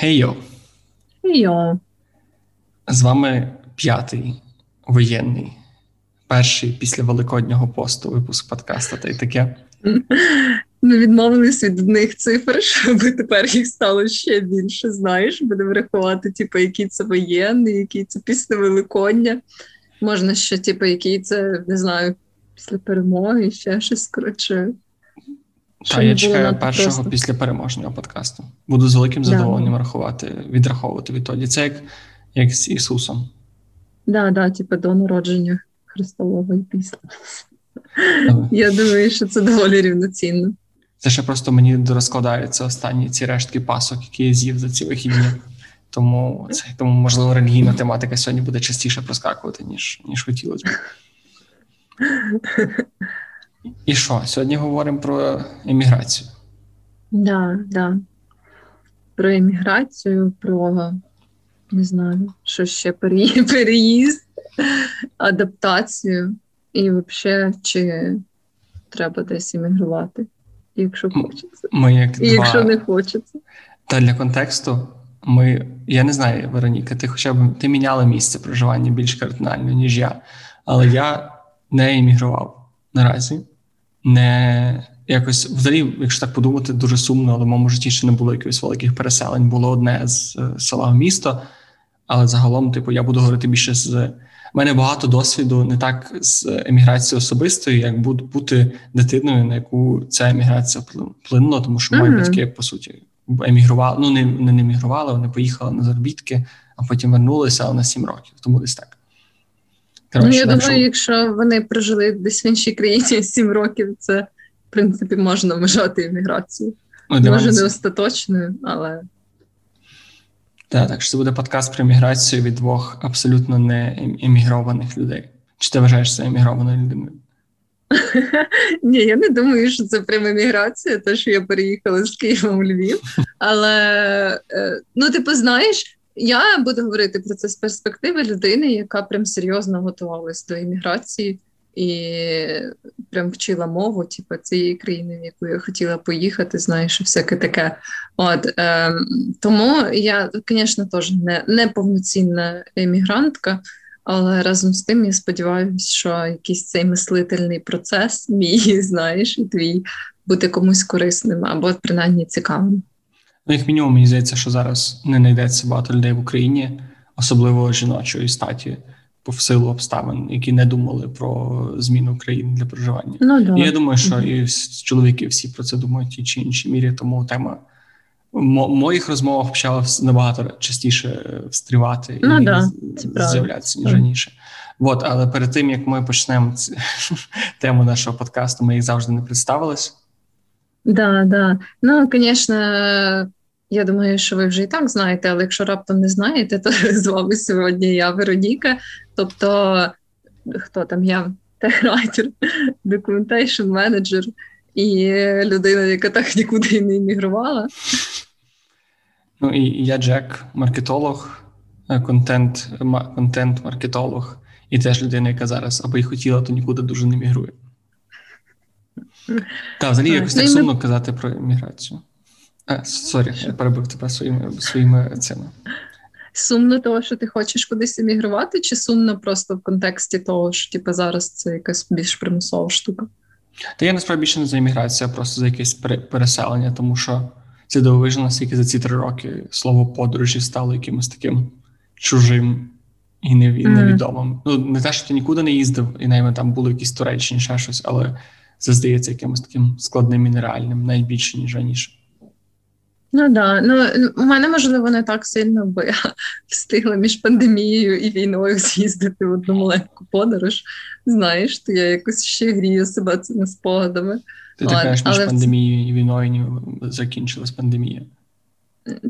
Хей-йо! Йо. З вами п'ятий воєнний, перший після Великоднього посту випуск подкаста та й таке. Ми відмовились від одних цифр, щоб тепер їх стало ще більше. Знаєш, будемо рахувати, типу, який це воєнний, який це після Великодня. Можна ще, типу, який це, не знаю, після перемоги, ще щось коротше. Та я чекаю першого просто. після переможного подкасту. Буду з великим задоволенням да. рахувати, відраховувати відтоді. Це як як з Ісусом. Так, да, да, типу до народження Христового і після. Я думаю, що це доволі рівноцінно. Це ще просто мені розкладаються останні ці рештки пасок, які я з'їв за ці вихідні. Тому це тому, можливо, релігійна тематика сьогодні буде частіше проскакувати, ніж ніж хотілося б. І що? Сьогодні говоримо про еміграцію. Да, да. Про еміграцію, про не знаю, що ще переїзд, адаптацію, і взагалі, чи треба десь емігрувати, якщо хочеться. Ми як І два... якщо не хочеться. Та для контексту. Ми, я не знаю, Вероніка, ти хоча б ти міняла місце проживання більш кардинально, ніж я. Але я не емігрував наразі не якось взагалі, якщо так подумати, дуже сумно, але в моєму житті ще не було якихось великих переселень. Було одне з е, села в місто, але загалом, типу, я буду говорити більше з. У мене багато досвіду не так з еміграцією особистою, як бути дитиною, на яку ця еміграція вплинула, тому що мої uh-huh. батьки, по суті, емігрували. Ну, не не емігрували, вони поїхали на заробітки, а потім вернулися на сім років. Тому десь так. Коротше, ну, я думаю, що... якщо вони прожили десь в іншій країні 7 років, це в принципі можна вважати імміграцією. Ну, Може, не остаточною, але. Так, так що це буде подкаст про еміграцію від двох абсолютно не емігрованих людей. Чи ти вважаєш це емігрованою людиною? Ні, я не думаю, що це пряма еміграція, те, що я переїхала з Києва в Львів. Але е, ну, типу, знаєш, я буду говорити про це з перспективи людини, яка прям серйозно готувалась до імміграції і прям вчила мову, типу, цієї країни, в яку я хотіла поїхати, знаєш, всяке таке. От е, тому я, звісно, теж не, не повноцінна емігрантка. Але разом з тим я сподіваюся, що якийсь цей мислительний процес мій, знаєш, і твій буде комусь корисним або принаймні цікавим. Ну, як мінімум, мені здається, що зараз не знайдеться багато людей в Україні, особливо жіночої статі, по силу обставин, які не думали про зміну країни для проживання. Ну, да. І я думаю, що і чоловіки всі про це думають в тій чи іншій мірі, тому тема в моїх розмовах почала набагато частіше встрівати ну, і да, з'являтися ніж раніше. От, але перед тим як ми почнемо тему нашого подкасту, ми їх завжди не представились. Да, да. Ну, звісно, я думаю, що ви вже і так знаєте, але якщо раптом не знаєте, то з вами сьогодні я Вероніка. Тобто, хто там я? Техрайтер, документейшн менеджер і людина, яка так нікуди і не іммігрувала. Ну і я Джек, маркетолог, е, контент, контент-маркетолог, і теж людина, яка зараз аби й хотіла, то нікуди дуже не мігрує. Так, взагалі якось так сумно казати про міграцію. А, Sorry, я перебив тебе своїми своїми цими. Сумно того, що ти хочеш кудись емігрувати, чи сумно просто в контексті того, що типу, зараз це якась більш примусова штука? Та я насправді більше не за імміграцію, а просто за якесь переселення, тому що це дивовижно, наскільки за ці три роки слово подорожі стало якимось таким чужим і невідомим. Mm. Ну, не те, що ти нікуди не їздив, і навіть там були якісь Туреччині, ще щось, але це здається якимось таким складним і нереальним, навіть більше, ніж раніше. Ну да, ну у мене можливо не так сильно, бо я встигла між пандемією і війною з'їздити в одну маленьку подорож. Знаєш, то я якось ще грію себе цими спогадами. Ти так кажеш, між пандемією і війною закінчилась пандемія.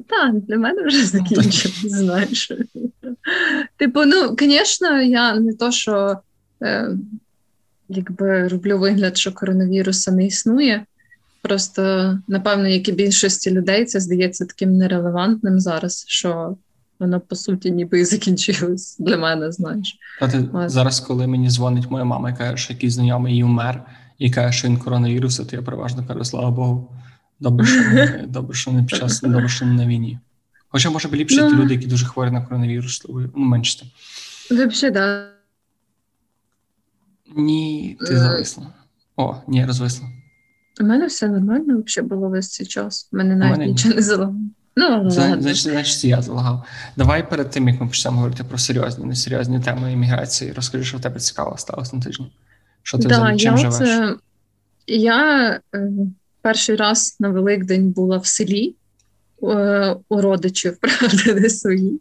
Так, для мене вже закінчилась, знаєш. Типу, ну, звісно, я не то, що е, якби роблю вигляд, що коронавіруса не існує. Просто, напевно, як і більшості людей, це здається таким нерелевантним зараз, що воно по суті ніби і закінчилось для мене. Знаєш, А ти зараз, коли мені дзвонить моя мама і каже, що якийсь знайомий її умер, і каже, що він коронавірус, то я переважно кажу, слава Богу, добре, що не добре, що не під час добре, що не на війні. Хоча, може би ліпше ті люди, які дуже хворі на коронавірус, ну менше. Взагалі, да. Ні, ти е. зависла. О, ні, розвисла. У мене все нормально взагалі було весь цей час. У мене навіть мене нічого не залагало. Ну, значить, значить, я залагав. Давай перед тим, як ми почнемо говорити про серйозні, несерйозні теми імміграції, розкажи, що в тебе цікаво сталося на тижні. Що ти да, взагалі чим я живеш? Це... Я е, перший раз на Великдень була в селі у родичів, правда, не свої.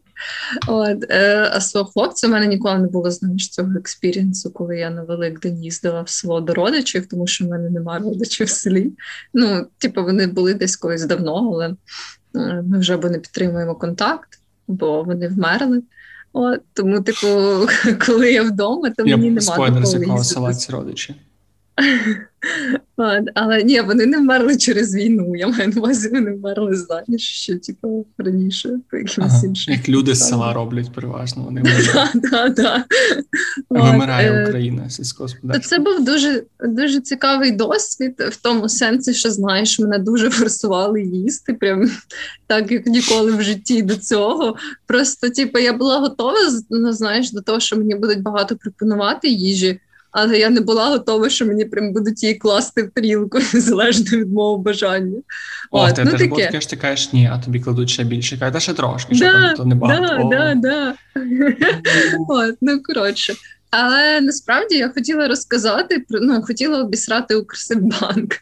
От, е, А свого хлопця в мене ніколи не було знаєш, цього експірієнсу, коли я на Великдень їздила в село до родичів, тому що в мене немає родичів в селі. Ну, типу, вони були десь колись давно, але е, ми вже бо не підтримуємо контакт, бо вони вмерли. От, Тому, типу, коли я вдома, то мені немає. Спойлер, з якого села ці родичі. Але ні, вони не вмерли через війну. Я маю на увазі, вони вмерли заміж ще типу, раніше, по якимось ага, іншим. Як люди з села роблять переважно. Вони вмирають. Е, Україна сільськогосподарська. Це був дуже дуже цікавий досвід в тому сенсі, що знаєш, мене дуже форсували їсти, прям так як ніколи в житті до цього. Просто, типу, я була готова ну, знаєш, до того, що мені будуть багато пропонувати їжі але я не була готова, що мені прям будуть її класти в тарілку, залежно від мого бажання. О, От, ти ну, таке. ти кажеш, ні, а тобі кладуть ще більше. Кажеш, ще трошки, що там то не багато. Да, да, да. От, ну коротше. Але насправді я хотіла розказати про ну, хотіла обісрати Укрсиббанк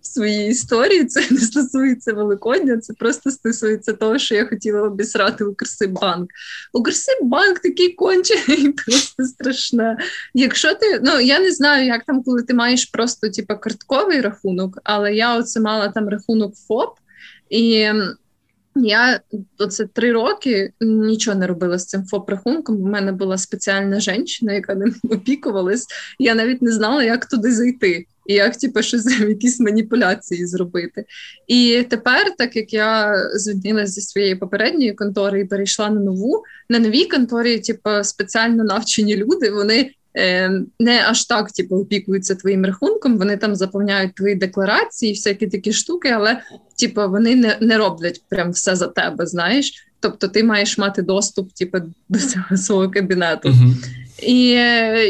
в своїй історії. Це не стосується Великодня, це просто стосується того, що я хотіла обісрати Укрсиббанк. Укрсиббанк такий кончений, просто страшне. Якщо ти ну я не знаю, як там, коли ти маєш просто типу, картковий рахунок, але я оце мала там рахунок ФОП. І я оце три роки нічого не робила з цим ФОП-рахунком. У мене була спеціальна жінка, яка ним опікувалась. Я навіть не знала, як туди зайти, і як типу, щось якісь маніпуляції зробити. І тепер, так як я звільнилася зі своєї попередньої контори і перейшла на нову, на новій конторі, типу, спеціально навчені люди, вони не аж так типу, опікуються твоїм рахунком, вони там заповняють твої декларації, всякі такі штуки, але типу, вони не не роблять прям все за тебе, знаєш. Тобто ти маєш мати доступ типу, до цього свого кабінету. Uh-huh. І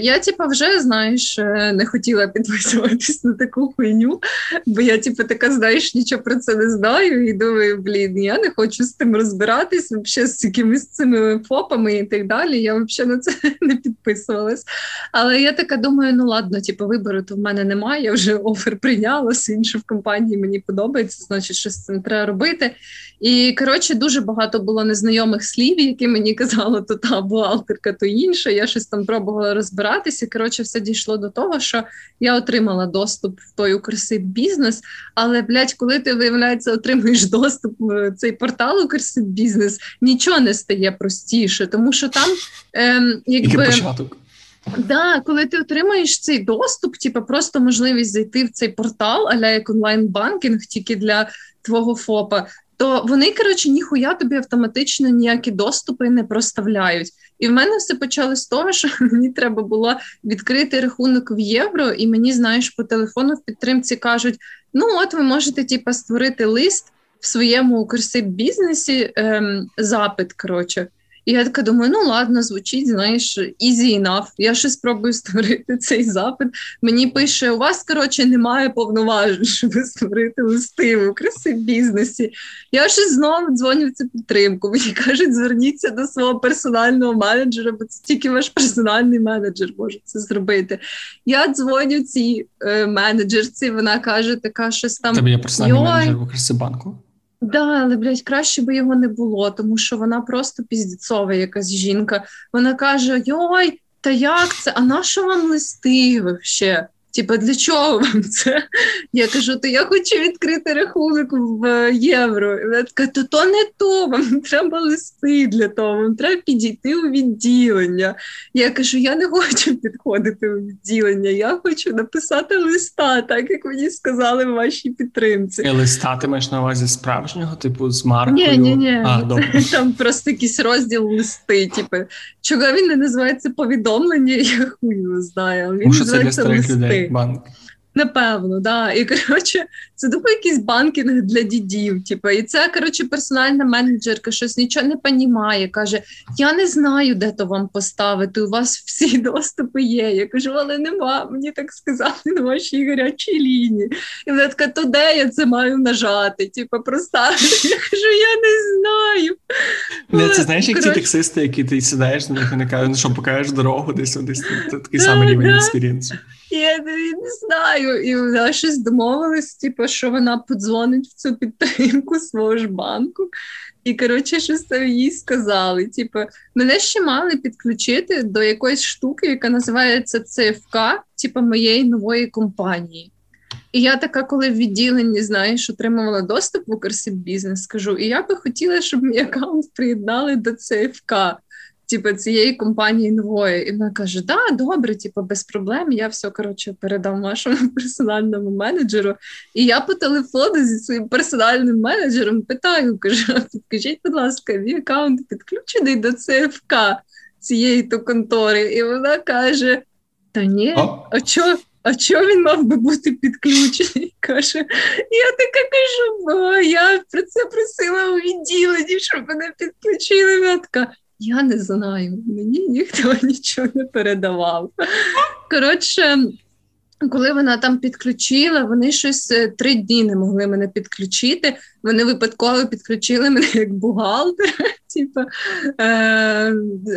я, типу, вже знаєш, е, не хотіла підписуватись на таку хуйню, бо я, типу, така, знаєш, нічого про це не знаю. І думаю, блін, я не хочу з тим розбиратись, взагалі з якимись цими фопами і так далі. Я взагалі на це не підписувалась. Але я така думаю, ну ладно, типу, вибору то в мене немає. Я вже офер прийняла, інше в компанії мені подобається, значить, щось з цим треба робити. І коротше, дуже багато було незнайомих слів, які мені казали, то та бухгалтерка, то інша. Я щось там пробувала розбиратися. Коротше, все дійшло до того, що я отримала доступ в той Укрсиб бізнес. Але блядь, коли ти виявляється, отримуєш доступ в цей портал Укрсиб бізнес, нічого не стає простіше, тому що там ем, якби. початок. Да, коли ти отримаєш цей доступ, типу просто можливість зайти в цей портал, аля як онлайн-банкінг, тільки для твого ФОПа, то вони, коротше, ніхуя тобі автоматично ніякі доступи не проставляють. І в мене все почалось з того, що мені треба було відкрити рахунок в євро, і мені, знаєш, по телефону в підтримці кажуть: ну, от ви можете, типа створити лист в своєму укрсиб бізнесі, ем, запит. коротше. І я така думаю, ну ладно, звучить, знаєш, easy enough. Я ще спробую створити цей запит. Мені пише: у вас, коротше, немає повноважень, щоб створити листи в краси бізнесі. Я ще знову дзвоню в цю підтримку. Мені кажуть, зверніться до свого персонального менеджера, бо це тільки ваш персональний менеджер може це зробити. Я дзвоню цій е, менеджерці, вона каже, така щось там. Тебе є персональний менеджер в Укрсибанку? Да, але блядь, краще би його не було, тому що вона просто піздіцова якась жінка. Вона каже: Йой, та як це? А на що вам листи взагалі? Типа, для чого вам це? Я кажу, то я хочу відкрити рахунок в євро. І вона така, то то не то, вам треба листи для того, вам треба підійти у відділення. Я кажу, я не хочу підходити у відділення, я хочу написати листа, так як мені сказали в вашій підтримці. І листа ти маєш на увазі справжнього, типу з маркою? Ні, ні, ні. А, добре. Там просто якийсь розділ листи. Типу, чого він не називається повідомлення, я хуй не знаю. Він Може, це для старих людей банк. Напевно, да. І коротше, це тупо якийсь банкінг для дідів. Типу, і це коротше персональна менеджерка, щось нічого не понімає. Каже: Я не знаю, де то вам поставити. У вас всі доступи є. Я кажу, але нема. Мені так сказали на вашій гарячій лінії. І вона така, то де я це маю нажати? Типу, проставити. Я кажу, я не знаю. Не, це знаєш, як ті таксисти, які ти сідаєш на них і не кажуть, ну що покажеш дорогу, десь десь такий самий рівень experience у. Я не знаю. І вона щось домовилась, типу, що вона подзвонить в цю підтримку свого ж банку. І, коротше, щось там їй сказали. Типу, мене ще мали підключити до якоїсь штуки, яка називається ЦФК, типу моєї нової компанії. І я така, коли в відділенні, знаєш, отримувала доступ в Укрсиб бізнес, скажу, і я би хотіла, щоб мій аккаунт приєднали до ЦФК типу, цієї компанії нової. І вона каже: Да, добре, типу, без проблем. Я все коротше передам вашому персональному менеджеру. І я по телефону зі своїм персональним менеджером питаю: кажу: підкажіть, будь ласка, мій аккаунт підключений до ЦФК цієї то контори. І вона каже: Та ні, а чого? А чого він мав би бути підключений? Каже, я така кажу, я про це просила у відділенні, щоб мене підключили. Вона така, я не знаю, мені ніхто нічого не передавав. Коротше, коли вона там підключила, вони щось е, три дні не могли мене підключити. Вони випадково підключили мене як бухгалтер, типу, е,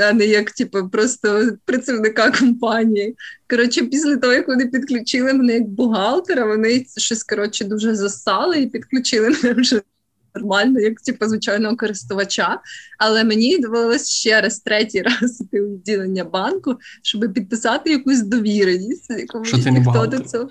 а не як типу, просто працівника компанії. Коротше, після того, як вони підключили мене як бухгалтера, вони щось коротше дуже застали і підключили мене вже нормально, як типу, звичайного користувача. Але мені довелося ще раз третій раз іти у відділення банку, щоб підписати якусь довіреність, яку Що ти не ніхто до цього.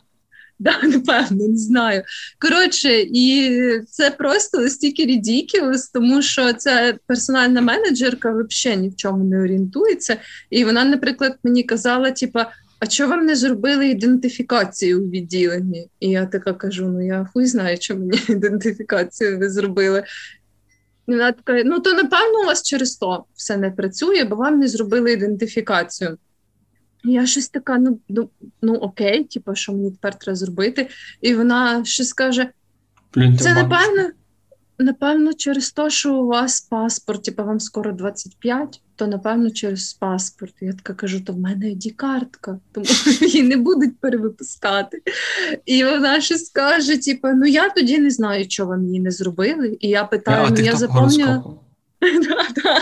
Да, напевно, не знаю. Коротше, і це просто настільки рідікілос, тому що ця персональна менеджерка взагалі ні в чому не орієнтується. І вона, наприклад, мені казала, типа а чого вам не зробили ідентифікацію у відділенні? І я така кажу: ну я хуй знаю, що мені ідентифікацію не зробили. І вона така, ну то напевно у вас через то все не працює, бо вам не зробили ідентифікацію. І я щось така, ну ну, ну окей, типу, що мені тепер треба зробити. І вона щось каже: це напевно, напевно, через те, що у вас паспорт, типу, вам скоро 25 то напевно через паспорт. Я така кажу, то в мене id картка, тому її не будуть перевипускати. І вона щось каже: типу, ну я тоді не знаю, що вам її не зробили. І я питаю: ну я запам'ятала.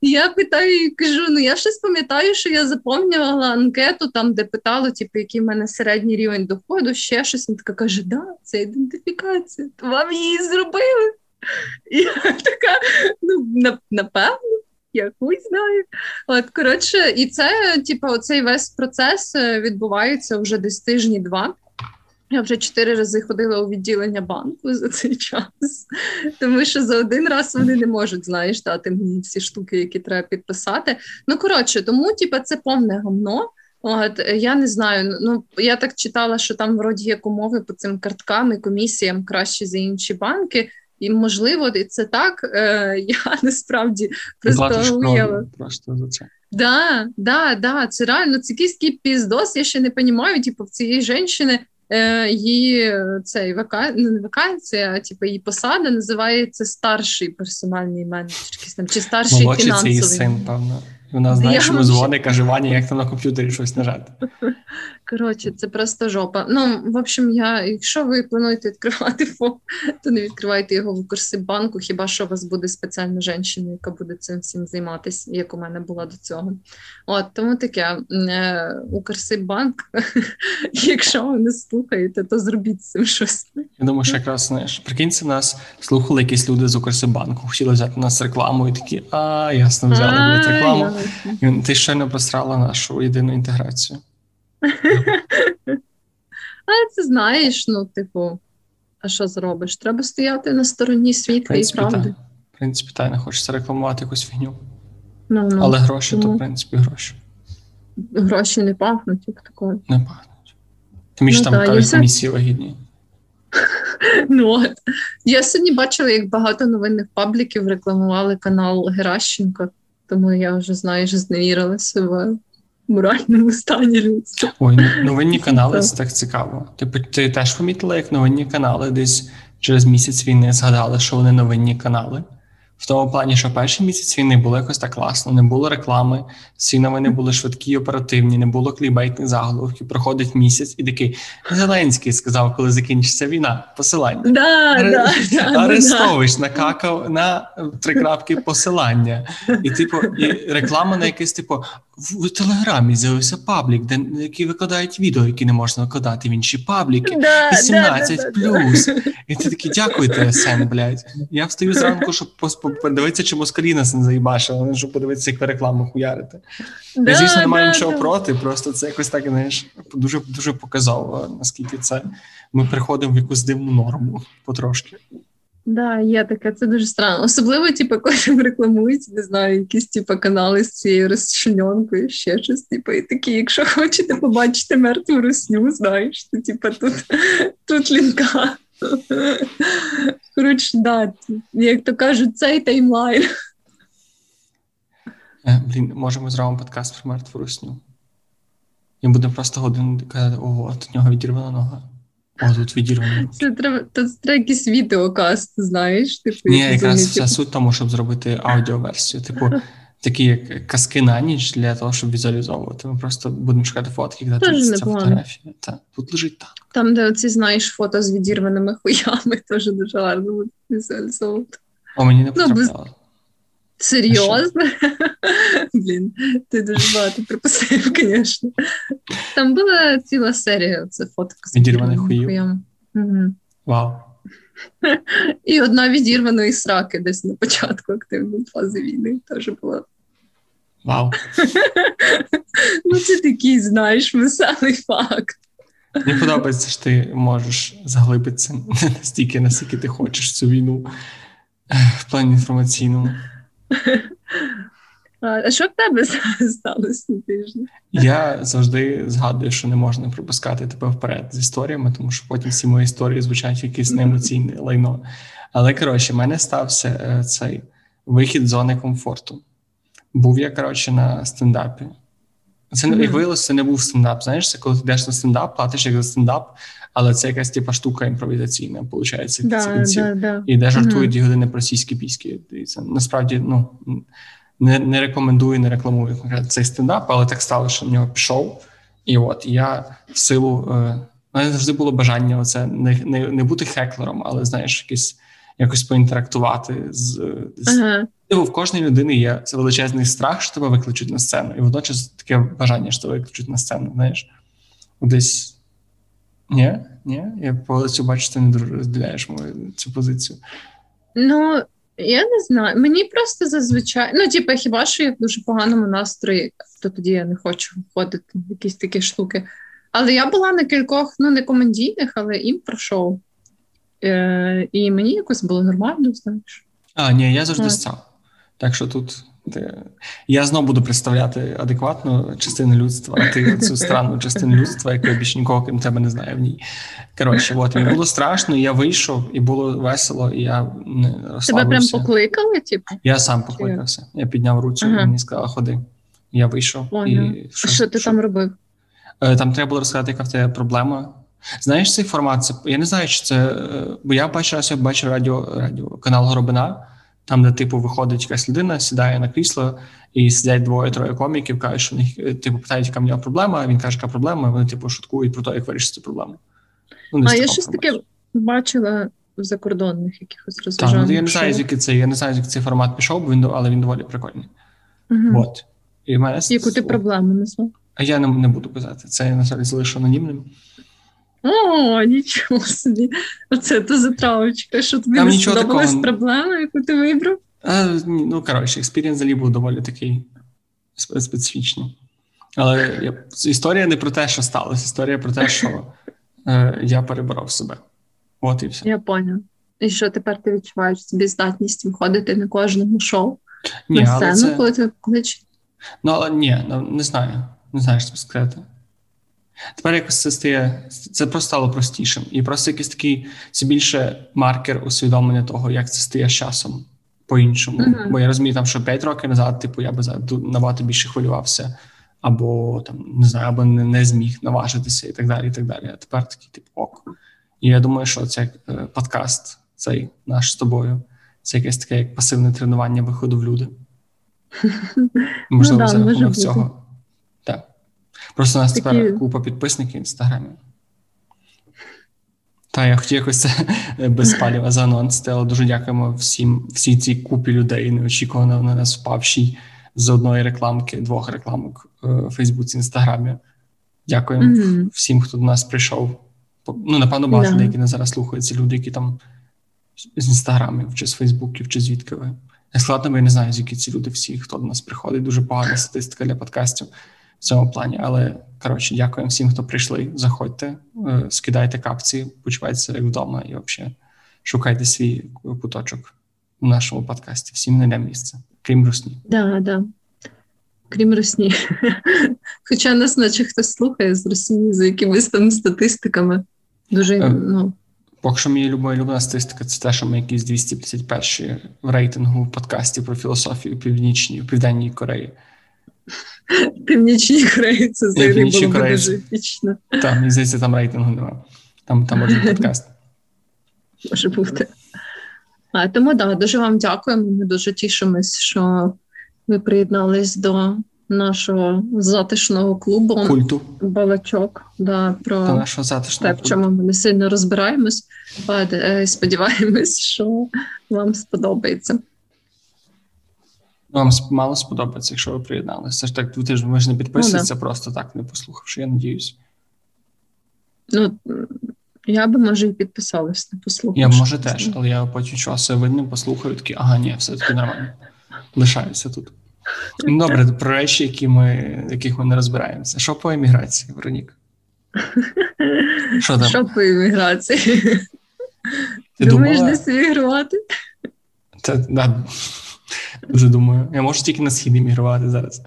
Я питаю і кажу: ну я щось пам'ятаю, що я заповнювала анкету, там, де питало, типу, який в мене середній рівень доходу, ще щось. Він така каже: да, це ідентифікація, то вам її зробили. І я така, ну, напевно я хуй знаю. От коротше, і це, типу, оцей весь процес е, відбувається вже десь тижні два. Я вже чотири рази ходила у відділення банку за цей час, тому що за один раз вони не можуть, знаєш, дати мені всі штуки, які треба підписати. Ну, коротше, тому, типу, це повне гамно. От я не знаю. Ну я так читала, що там вроді як умови по цим карткам і комісіям краще за інші банки. І можливо, це так. Е, Я насправді просто уяла. Просто за це. Да, да, да, це реально це якийсь піздос, я ще не розумію, типу, в цієї жінки е, її цей вака... не вакансія, а типу, її посада називається старший персональний менеджер, там, чи старший Молодший фінансовий. це її син, певно. Вона знає, що ми дзвонить, каже, Ваня, як там на комп'ютері щось нажати. Коротше, це просто жопа. Ну, в общем, я, якщо ви плануєте відкривати ФОП, то не відкривайте його в Укрсиббанку, хіба що у вас буде спеціальна жінка, яка буде цим всім займатися, як у мене була до цього. От тому таке е, Укрсиббанк, якщо ви не слухаєте, то зробіть з цим щось. Я думаю, що якраз знаєш, прикиньте, нас слухали якісь люди з Укрсиббанку, хотіли взяти нас рекламу і такі, а ясно, взяли рекламу. Ти щойно просрала нашу єдину інтеграцію. А це знаєш, ну, типу, а що зробиш? Треба стояти на стороні світла і правди. В принципі, та не хочеться рекламувати якусь фігню. Ну, ну, Але гроші, тому... то, в принципі, гроші. Гроші не пахнуть, як такое. Не пахнуть. Тим більше ну, там кажуть, все... комісії вигідні. Ну, от. Я сьогодні бачила, як багато новинних пабліків рекламували канал Геращенко, тому я вже, знаєш, зневірилася в моральному стані людства. Ой, ну, новинні канали це так цікаво. Типу, ти теж помітила, як новинні канали десь через місяць війни згадали, що вони новинні канали. В тому плані, що перший місяць війни було якось так класно, не було реклами, всі новини були швидкі, і оперативні, не було клібейтних заголовків. Проходить місяць, і такий Зеленський сказав, коли закінчиться війна, посилання. Да, Аре... да, да, Арестович накакав на три крапки посилання. І типу, і реклама на якесь, типу, в Телеграмі з'явився паблік, де які викладають відео, які не можна викладати в інші пабліки. Да, 18 да, плюс. І ти такий, дякую, ТСН, блядь. Я встаю зранку, щоб подивитися, чи москалі нас не заїбашили, щоб подивитися, як ви рекламу хуярите. Я, звісно, не маю нічого проти, просто це якось так, знаєш, дуже дуже показово, наскільки це ми приходимо в якусь дивну норму потрошки. Да, є таке, це дуже странно. Особливо, типу, коли рекламують, не знаю, якісь типу, канали з цією розчлененкою, ще щось, типу, і такі, якщо хочете побачити мертву русню, знаєш, то типу, тут тут лінка. Коротше, да, як то кажуть, цей таймлайн. Е, блін, можемо зробимо подкаст про мертву русню. І будемо просто годину казати, ого, от у нього відірвана нога. О, тут відірвано. Це треба тут треба якийсь відеокаст, знаєш? Типу, Ні, якраз вся суть тому, щоб зробити аудіоверсію. Типу, такі як казки на ніч для того, щоб візуалізовувати. Ми просто будемо шукати фотки, де тут ця фотографія. Та, тут лежить танк. Там, де оці знаєш фото з відірваними хуями, теж дуже гарно буде візуалізовувати. О, мені не потрапляло. Серйозно? Блін, ти дуже багато припустив, звісно. Там була ціла серія це фоток з відірваних хуїв. Угу. Вау. І одна відірваної сраки десь на початку активної фази війни теж була. Вау. Ну, це такий, знаєш, веселий факт. Мені подобається, що ти можеш заглибитися настільки, наскільки ти хочеш цю війну в плані інформаційному. А що в тебе сталося на тижні? Я завжди згадую, що не можна пропускати тебе вперед з історіями, тому що потім всі мої історії звучать якесь неемоційне лайно. Але коротше, в мене стався е, цей вихід з зони комфорту. Був я коротше на стендапі. Це mm-hmm. як виявилося, це не був стендап. Знаєш, це коли ти йдеш на стендап, платиш як за стендап, але це якась типа штука імпровізаційна, виходить, да, да, да. і де жартують дві години про сільські піськи. І це насправді ну, не не рекомендую, не рекламую цей стендап, але так стало, що в нього пішов. І от я в силу е, мене завжди було бажання оце не не, не бути хеклером, але знаєш, якийсь якось поінтерактувати з, з ага. В кожної людини є це величезний страх, що тебе викличуть на сцену, і водночас таке бажання, що тебе викличуть на сцену. Знаєш, десь ні, ні, я по цю бачу, ти не розділяєш мою цю позицію. Ну я не знаю. Мені просто зазвичай, ну типу, хіба що я в дуже поганому настрої, то тоді я не хочу входити в якісь такі штуки. Але я була на кількох, ну не комедійних, але імпро-шоу. Е, І мені якось було нормально, знаєш. А, ні, я завжди став. Так що тут ти... я знову буду представляти адекватну частину людства, а ти цю странну частину людства, яку я більше нікого крім тебе не знаю в ній. Коротше, от мені було страшно, я вийшов, і було весело, і я не розслабився. Тебе прям покликали? Типу? Я сам покликався. Я підняв руцю ага. і мені сказала, ходи. Я вийшов. О, і що, що ти що? там робив? Е, там треба було розказати, яка в тебе проблема. Знаєш цей формат? Це я не знаю, чи це. Е, бо я бачив раз, я бачив радіо, радіо канал Горобина, там, де типу виходить якась людина, сідає на крісло, і сидять двоє-троє коміків, кажуть, що них е, типу питають, яка в нього проблема. Він каже, яка проблема. і Вони типу шуткують про те, як вирішити проблему. Ну, а я щось таке бачила в закордонних якихось розважаннях. Так, ну, я не знаю, звідки це. Я не знаю, звідки цей формат пішов, бо він але він доволі прикольний. Угу. От. І мене... Яку ти проблему назвав? А я не, не буду казати. Це я на жаль залишу анонімним. О, нічого собі. Оце то за травочка, що тобі Там не сподобалась такого... проблема, яку ти вибрав? А, Ну, коротше, experience взагалі був доволі такий специфічний. Але я... історія не про те, що сталося, історія про те, що е, я переборов себе. От і все. Я поняв. І що тепер ти відчуваєш собі здатність виходити на кожному шоу? Ні, на сцену, це... коли ти кличеш? Ну, але ні, ну, не знаю. Не знаю, що сказати. Тепер якось це стає це просто стало простішим. І просто якийсь такий це більше маркер усвідомлення того, як це стає з часом по-іншому. Uh-huh. Бо я розумію, там, що 5 років назад, типу, я би набагато більше хвилювався або там не знаю, або не, не зміг наважитися, і так далі. і так далі. А тепер такий тип ок. І я думаю, що цей е, подкаст, цей наш з тобою, це якесь таке як пасивне тренування виходу в люди. Можливо, ну, да, за рахунок цього. Просто у нас Такі... тепер купа підписників в інстаграмі. Та я хотів якось це без паліва заанонсити, але дуже дякуємо всім, всій цій купі людей, неочікувано на нас впавшій з одної рекламки, двох рекламок е, в Фейсбуці, Інстаграмі. Дякуємо mm-hmm. всім, хто до нас прийшов. Ну, напевно, багато yeah. деякі не зараз слухаються люди, які там з інстаграмів, чи з Фейсбуків, чи звідки ви. Я складно, бо я не знаю, звідки ці люди всі, хто до нас приходить. Дуже погана статистика для подкастів в цьому плані. Але коротше, дякуємо всім, хто прийшли. Заходьте, е, скидайте капці, почувайтеся як вдома і взагалі шукайте свій куточок в нашому подкасті. Всім не місце, крім русні. Да, да. Крім русні. Хоча нас, наче хтось слухає з русні за якимись там статистиками. Дуже е, ну. Поки що мені люба улюблена статистика, це те, що ми якісь 251 в рейтингу в подкасті про філософію північній, Південній Кореї. Північній Кореї це взагалі було б дуже епічно. Так, мені здається, там рейтингу немає. Там там може подкаст. Може бути. А, Тому так, да, дуже вам дякуємо. Ми дуже тішимось, що ви приєднались до нашого затишного клубу Культу. балачок. Да, про до нашого затишного те, в чому ми не сильно розбираємось. Е, сподіваємось, що вам сподобається. Вам мало сподобається, якщо ви приєдналися. Це ж так, ти ж ви ж не підписуєтеся ну, да. просто так, не послухавши, я надіюсь. Ну, я би, може, і підписалась, не послухавши. Я може теж, але я потім часу видно, послухаю, такий, ага, ні, все-таки нормально. Лишаюся тут. Ну, добре, про речі, які ми, яких ми не розбираємося. Що по еміграції, Веронік? Що там? Що по еміграції? Ти Думаєш, десь емігрувати? Та, да. Дуже думаю. Я можу тільки на схід іммігрувати зараз.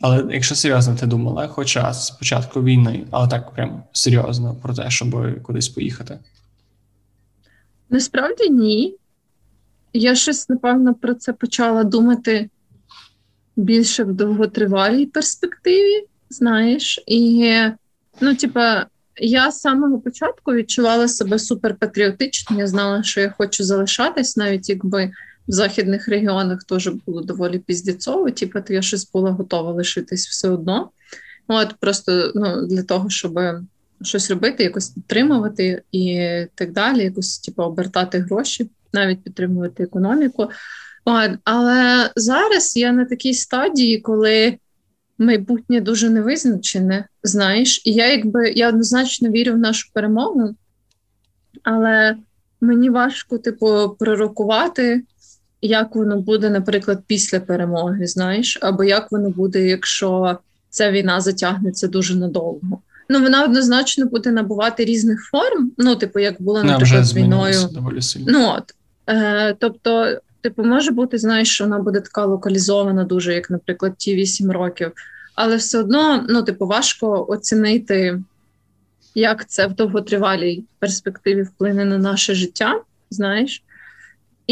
Але якщо серйозно, ти думала, хоча з початку війни, але так прям серйозно про те, щоб кудись поїхати? Насправді ні. Я щось, напевно, про це почала думати більше в довготривалій перспективі, знаєш, і, ну, типа, я з самого початку відчувала себе суперпатріотично. Я знала, що я хочу залишатись, навіть якби в західних регіонах теж було доволі піздіцово, типу, я щось була готова лишитись все одно. От Просто ну, для того, щоб щось робити, якось підтримувати і так далі, якось типу, обертати гроші, навіть підтримувати економіку. От, Але зараз я на такій стадії, коли майбутнє дуже невизначене, знаєш, і я якби я однозначно вірю в нашу перемогу, але мені важко, типу, пророкувати, як воно буде, наприклад, після перемоги, знаєш, або як воно буде, якщо ця війна затягнеться дуже надовго. Ну, вона однозначно буде набувати різних форм. Ну, типу, як було наприклад, з війною. Ну от е, тобто, типу, може бути, знаєш, що вона буде така локалізована, дуже, як, наприклад, ті вісім років, але все одно, ну, типу, важко оцінити, як це в довготривалій перспективі вплине на наше життя, знаєш.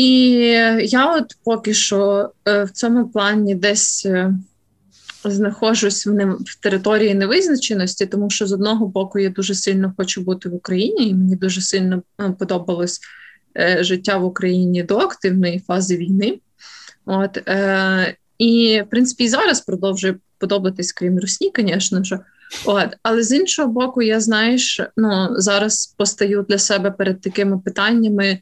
І я, от поки що, е, в цьому плані десь е, знаходжусь в, не, в території невизначеності, тому що з одного боку я дуже сильно хочу бути в Україні, і мені дуже сильно е, подобалось життя в Україні до активної фази війни. От, е, І, в принципі, і зараз продовжує подобатись, крім Русні, звісно ж. От, але з іншого боку, я знаєш, ну зараз постаю для себе перед такими питаннями.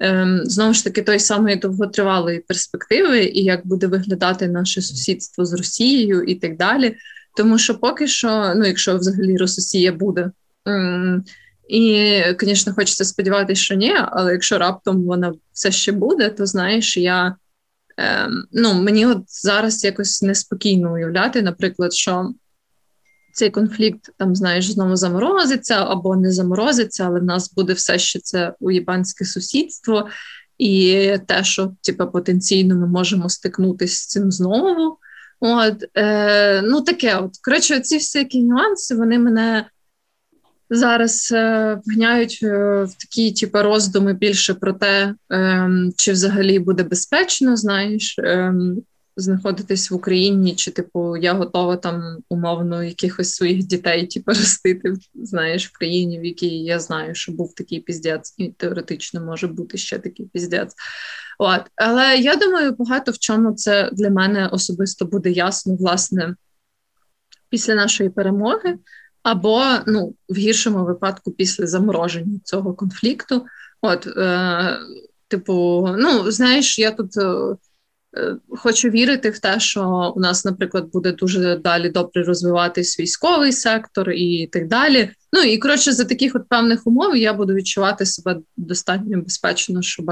Ем, знову ж таки той самої довготривалої перспективи, і як буде виглядати наше сусідство з Росією і так далі. Тому що поки що, ну якщо взагалі Росія буде, ем, і, звісно, хочеться сподіватися, що ні, але якщо раптом вона все ще буде, то знаєш, я ем, ну мені от зараз якось неспокійно уявляти, наприклад, що цей конфлікт там, знаєш, знову заморозиться або не заморозиться, але в нас буде все ще це уєбанське сусідство, і те, що типу, потенційно ми можемо стикнутися з цим знову. От, е, Ну, таке, от коротше, ці всякі нюанси вони мене зараз е, вгняють е, в такі типу, роздуми більше про те, е, чи взагалі буде безпечно, знаєш. Е, знаходитись в Україні, чи, типу, я готова там умовно якихось своїх дітей типу, ростити, знаєш, в країні, в якій я знаю, що був такий піздець, і теоретично може бути ще такий піздець. От. Але я думаю, багато в чому це для мене особисто буде ясно, власне, після нашої перемоги, або ну, в гіршому випадку після замороження цього конфлікту. От, е, типу, ну, знаєш, я тут. Е, хочу вірити в те, що у нас, наприклад, буде дуже далі добре розвиватись військовий сектор і так далі. Ну і коротше, за таких от певних умов я буду відчувати себе достатньо безпечно, щоб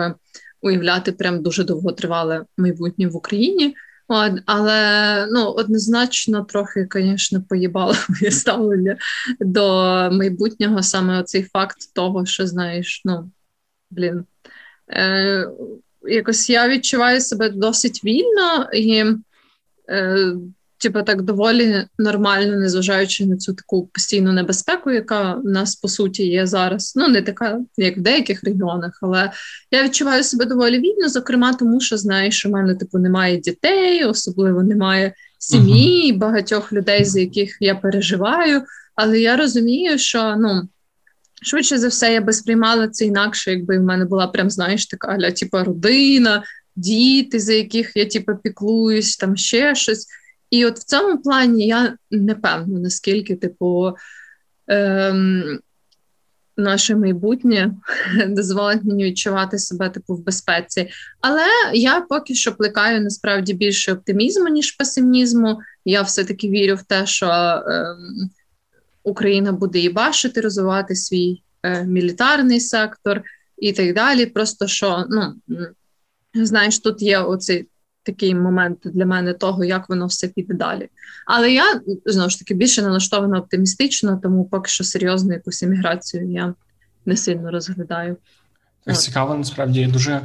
уявляти прям дуже довготривале майбутнє в Україні. От, Але ну однозначно трохи, звісно, поїбало моє ставлення до майбутнього саме оцей факт того, що знаєш, ну блін. Е, якось я відчуваю себе досить вільно і, е, типу, так доволі нормально, незважаючи на цю таку постійну небезпеку, яка в нас по суті є зараз. Ну, не така, як в деяких регіонах, але я відчуваю себе доволі вільно, зокрема, тому що знаєш, що в мене типу немає дітей, особливо немає сім'ї, uh-huh. багатьох людей, за яких я переживаю. Але я розумію, що ну швидше за все, я би сприймала це інакше, якби в мене була прям, знаєш, така аля, типу, родина, діти, за яких я типу, піклуюсь, там ще щось. І от в цьому плані я не певна, наскільки, типу, ем, наше майбутнє дозволить мені відчувати себе типу, в безпеці. Але я поки що плекаю насправді більше оптимізму, ніж песимізму. Я все-таки вірю в те, що. Ем, Україна буде і бачити, розвивати свій е, мілітарний сектор і так далі. Просто що, ну знаєш, тут є оцей такий момент для мене того, як воно все піде далі. Але я знову ж таки більше налаштована оптимістично, тому поки що серйозну якусь еміграцію я не сильно розглядаю. Так цікаво, насправді я дуже.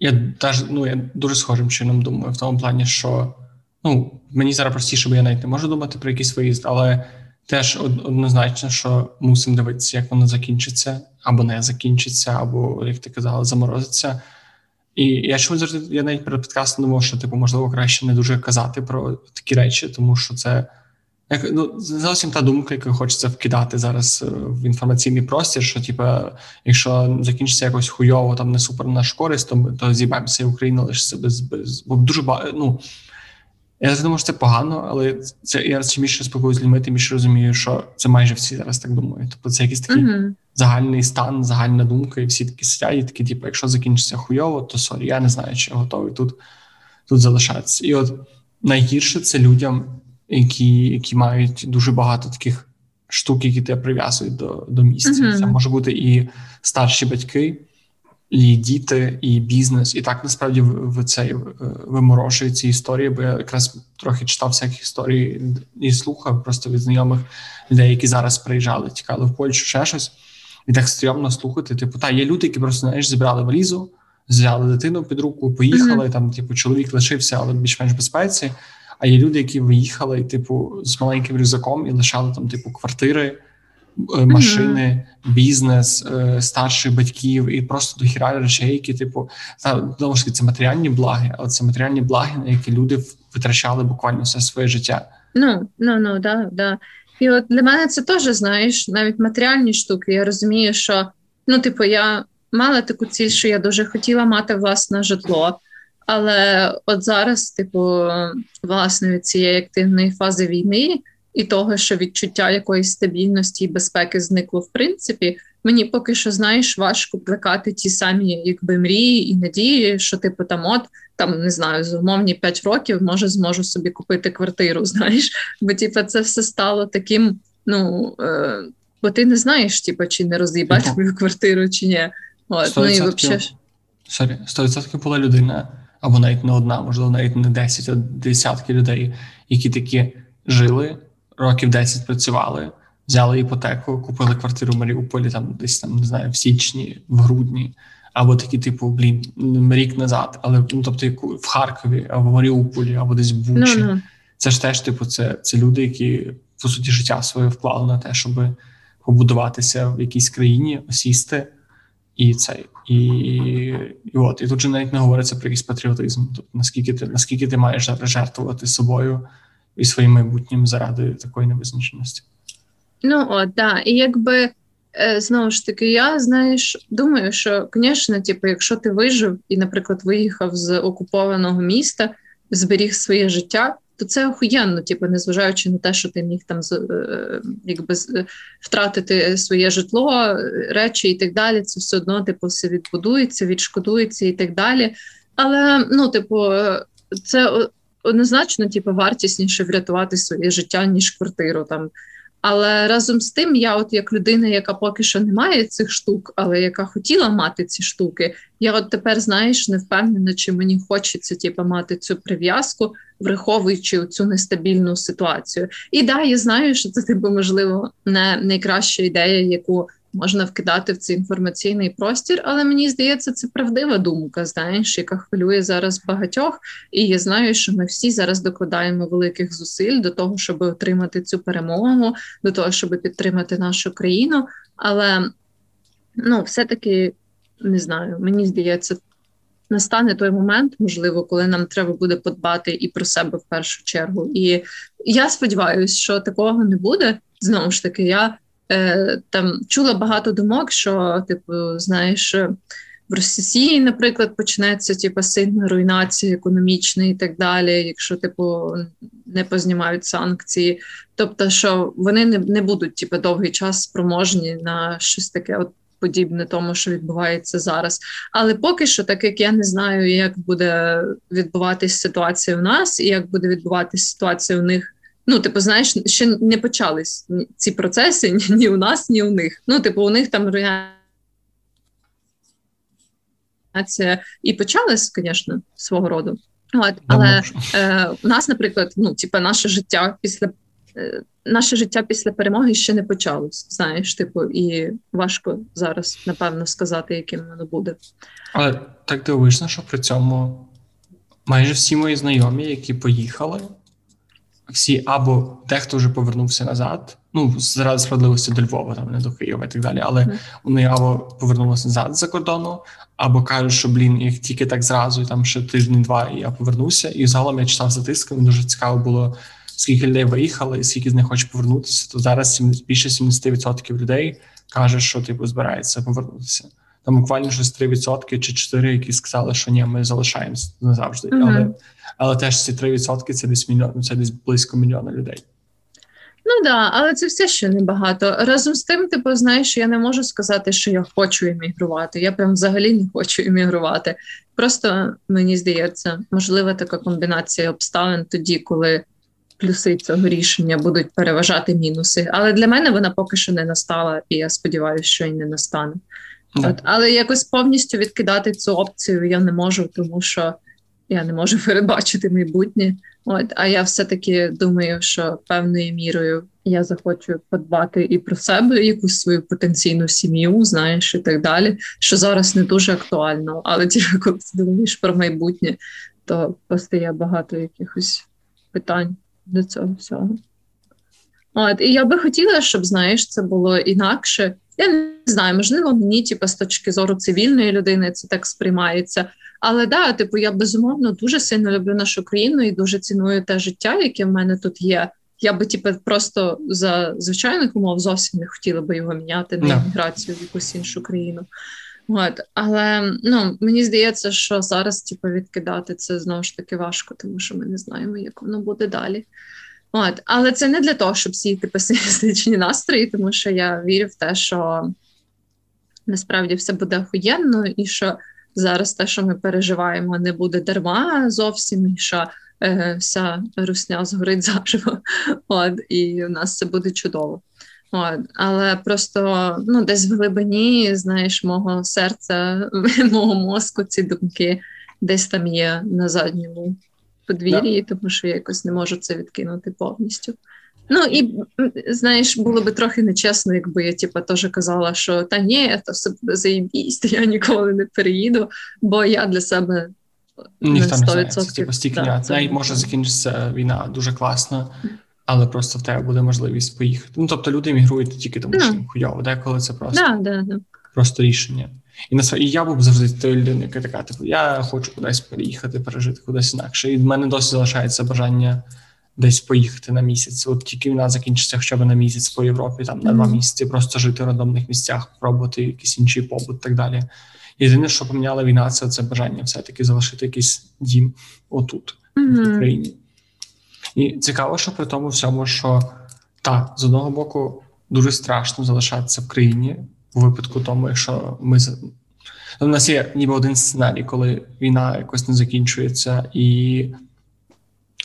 Я теж ну я дуже схожим чином думаю в тому плані, що ну мені зараз простіше, бо я навіть не можу думати про якийсь виїзд, але теж однозначно, що мусимо дивитися, як воно закінчиться, або не закінчиться, або, як ти казала, заморозиться. І я чому завжди я навіть перед подкастом думав, що типу, можливо, краще не дуже казати про такі речі, тому що це як ну зовсім та думка, яку хочеться вкидати зараз е, в інформаційний простір. Що типу, якщо закінчиться якось хуйово, там не супер наш користь, то то зіб'ємося і Україна лишиться без без бо дуже. Ну я думаю, що це погано, але це я чим більше спілкуюся з людьми, тим більше розумію, що це майже всі зараз так думають. Тобто це якийсь такий uh-huh. загальний стан, загальна думка, і всі такі сидять, і такі, типу, якщо закінчиться хуйово, то sorry, я не знаю, чи я готовий тут тут залишатися. І от найгірше це людям, які які мають дуже багато таких штук, які тебе прив'язують до до місця. Uh-huh. Це може бути і старші батьки і діти, і бізнес, і так насправді в цей виморожує ці історії, бо я якраз трохи читав всяких історій і слухав просто від знайомих людей, які зараз приїжджали, тікали в Польщу, ще щось, і так стрьомно слухати. Типу, та є люди, які просто знаєш, зібрали валізу, взяли дитину під руку, поїхали. Mm-hmm. Там, типу, чоловік лишився, але більш-менш безпеці. А є люди, які виїхали, типу, з маленьким рюкзаком і лишали там, типу, квартири. Е, машини, бізнес, е, старших батьків і просто дохіра речей, які типу знову ж це матеріальні благи, але це матеріальні благи, на які люди витрачали буквально все своє життя. Ну ну ну да, да. І от для мене це теж знаєш, навіть матеріальні штуки. Я розумію, що ну, типу, я мала таку ціль, що я дуже хотіла мати власне житло. Але от зараз, типу, власне, від цієї активної фази війни і того, що відчуття якоїсь стабільності і безпеки зникло в принципі. Мені поки що знаєш важко плекати ті самі, якби мрії і надії, що типу там от там не знаю, з умовні 5 років може зможу собі купити квартиру. Знаєш, бо типу, це все стало таким. Ну е, бо ти не знаєш, типу, чи не роз'їбати ну, квартиру, чи ні. От, ну і взагалі... Sorry, 100% була людина, або навіть не одна, можливо, навіть не 10, а десятки людей, які такі жили років 10 працювали, взяли іпотеку, купили квартиру в Маріуполі, там десь там не знаю, в січні, в грудні, або такі, типу, блін, рік назад, але ну тобто в Харкові, або в Маріуполі, або десь в Бучі. No, no. Це ж теж, типу, це це люди, які по суті життя своє вклали на те, щоб побудуватися в якійсь країні, осісти І цей, і, і от, і тут же навіть не говориться про якийсь патріотизм. Тобто, наскільки ти наскільки ти маєш жертвувати собою і своїм майбутнім заради такої невизначеності? Ну от, да. І якби е, знову ж таки, я знаєш, думаю, що, звісно, типу, якщо ти вижив і, наприклад, виїхав з окупованого міста, зберіг своє життя то це охуєнно, типу, незважаючи на те, що ти міг там е, якби втратити своє житло, речі і так далі. Це все одно типу, все відбудується, відшкодується і так далі. Але ну, типу, це однозначно, типу, вартісніше врятувати своє життя ніж квартиру там. Але разом з тим, я, от як людина, яка поки що не має цих штук, але яка хотіла мати ці штуки, я от тепер знаєш не впевнена, чи мені хочеться типу, мати цю прив'язку, враховуючи цю нестабільну ситуацію. І да, я знаю, що це типу, можливо не найкраща ідея, яку можна вкидати в цей інформаційний простір, але мені здається, це правдива думка, знаєш, яка хвилює зараз багатьох. І я знаю, що ми всі зараз докладаємо великих зусиль до того, щоб отримати цю перемогу, до того, щоб підтримати нашу країну. Але ну, все-таки не знаю, мені здається. Настане той момент, можливо, коли нам треба буде подбати і про себе в першу чергу. І я сподіваюся, що такого не буде. Знову ж таки, я е, там чула багато думок, що, типу, знаєш, в Росії, наприклад, почнеться типу, сильна руйнація економічна і так далі, якщо типу не познімають санкції. Тобто, що вони не не будуть типу, довгий час спроможні на щось таке, от подібне тому, що відбувається зараз. Але поки що, так як я не знаю, як буде відбуватись ситуація у нас, і як буде відбуватись ситуація у них Ну, типу, знаєш, ще не почались ці процеси ні, ні у нас, ні у них. Ну, типу, у них там і почалась, звісно, свого роду. От, Але е, у нас, наприклад, ну, типу, наше життя після е, наше життя після перемоги ще не почалось. Знаєш, типу, і важко зараз, напевно, сказати, яким воно буде. Але так дивишся, що при цьому майже всі мої знайомі, які поїхали всі або дехто вже повернувся назад, ну заради справедливості до Львова, там не до Києва і так далі. Але mm. вони або повернулися назад за кордону, або кажуть, що блін, їх тільки так зразу, і там ще тиждень-два, і я повернуся. І загалом я читав статистику, мені дуже цікаво було. Скільки людей виїхало, і скільки з них хоче повернутися, то зараз більше 70% людей каже, що типу збирається повернутися. Там буквально щось 3% чи 4%, які сказали, що ні, ми залишаємось назавжди. Mm-hmm. Але але теж ці 3% це десь мільйон, це десь близько мільйона людей. Ну да, але це все ще небагато. Разом з тим, типу, знаєш, я не можу сказати, що я хочу іммігрувати. Я прям взагалі не хочу іммігрувати. Просто мені здається, можлива така комбінація обставин тоді, коли плюси цього рішення будуть переважати мінуси. Але для мене вона поки що не настала, і я сподіваюся, що й не настане. От, Але якось повністю відкидати цю опцію я не можу, тому що я не можу передбачити майбутнє. От, А я все-таки думаю, що певною мірою я захочу подбати і про себе, якусь свою потенційну сім'ю, знаєш, і так далі. Що зараз не дуже актуально, але тільки коли ти думаєш про майбутнє, то постає багато якихось питань до цього всього. От, І я би хотіла, щоб знаєш, це було інакше. Я не знаю, можливо, мені, типу, з точки зору цивільної людини, це так сприймається. Але да, типу, я безумовно дуже сильно люблю нашу країну і дуже ціную те життя, яке в мене тут є. Я би типу, просто за звичайних умов зовсім не хотіла би його міняти на імміграцію в якусь іншу країну. От. Але ну, мені здається, що зараз типу, відкидати це знову ж таки важко, тому що ми не знаємо, як воно буде далі. От, але це не для того, щоб сіяти песимістичні настрої, тому що я вірю в те, що насправді все буде охуєнно, і що зараз те, що ми переживаємо, не буде дарма зовсім, і що е, вся русня згорить заживо. От, і у нас це буде чудово. От, Але просто ну, десь в глибині, знаєш, мого серця, мого мозку ці думки десь там є на задньому подвір'ї, тому що я якось не можу це відкинути повністю. Ну і знаєш, було би трохи нечесно, якби я типу, теж казала, що та ні, то все буде заєбість, я ніколи не переїду, бо я для себе ніхто не знає, це типу стільки да, це може закінчитися війна дуже класно, але просто в тебе буде можливість поїхати. Ну тобто люди мігрують тільки тому, що їм хуйово, деколи це просто да, да, да. просто рішення. І на і я був завжди тою людиною, яка така, типу, я хочу кудись переїхати, пережити кудись інакше. І в мене досі залишається бажання десь поїхати на місяць. От тільки війна закінчиться хоча б на місяць по Європі, там на два місяці, просто жити в рандомних місцях, пробувати якийсь інший побут і так далі. Єдине, що поміняла війна, це це бажання все-таки залишити якийсь дім отут, mm-hmm. в Україні. І цікаво, що при тому всьому, що так, з одного боку, дуже страшно залишатися в країні у випадку тому, якщо ми у нас є ніби один сценарій, коли війна якось не закінчується, і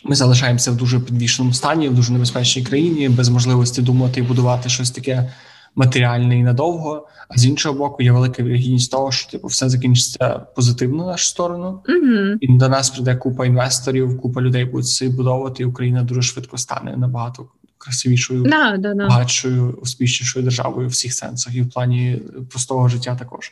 ми залишаємося в дуже підвішеному стані, в дуже небезпечній країні, без можливості думати і будувати щось таке матеріальне і надовго. А з іншого боку, є велика вірогідність того, що типу все закінчиться позитивно на нашу сторону, mm-hmm. і до нас прийде купа інвесторів, купа людей будуть це будовувати, і Україна дуже швидко стане набагато красивішою, да, да, да. багатшою, успішнішою державою в всіх сенсах, і в плані простого життя також.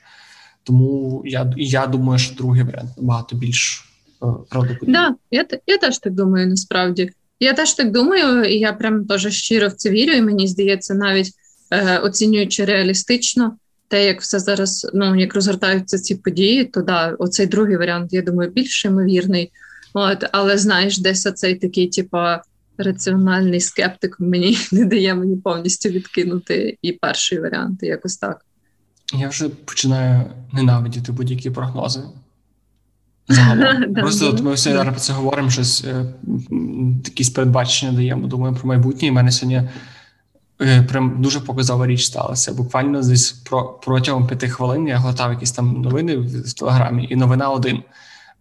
Тому я я думаю, що другий варіант набагато більш е, правдоподібний. Да, я я теж так думаю. Насправді я теж так думаю, і я прям теж щиро в це вірю. І мені здається, навіть е, оцінюючи реалістично те, як все зараз ну як розгортаються ці події, то да, оцей другий варіант, я думаю, більш ймовірний. От, але знаєш, десь оцей такий, типа раціональний скептик мені не дає мені повністю відкинути і перший варіант, якось так. Я вже починаю ненавидіти будь-які прогнози. Загалом. Просто от ми все зараз про це говоримо, щось е, якісь передбачення даємо, думаємо про майбутнє. І в мене сьогодні е, прям дуже показова річ сталася. Буквально десь про, протягом п'яти хвилин я готав якісь там новини в телеграмі, і новина один.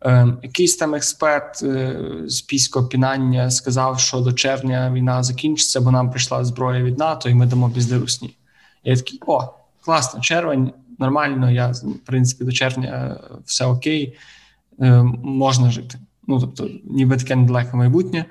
Е, якийсь там експерт е, з піського пінання сказав, що до червня війна закінчиться, бо нам прийшла зброя від НАТО, і ми дамо пізди русні. Я такий, о, класно, червень, нормально. Я в принципі до червня все окей, е, можна жити. Ну тобто, ніби таке недалеке майбутнє.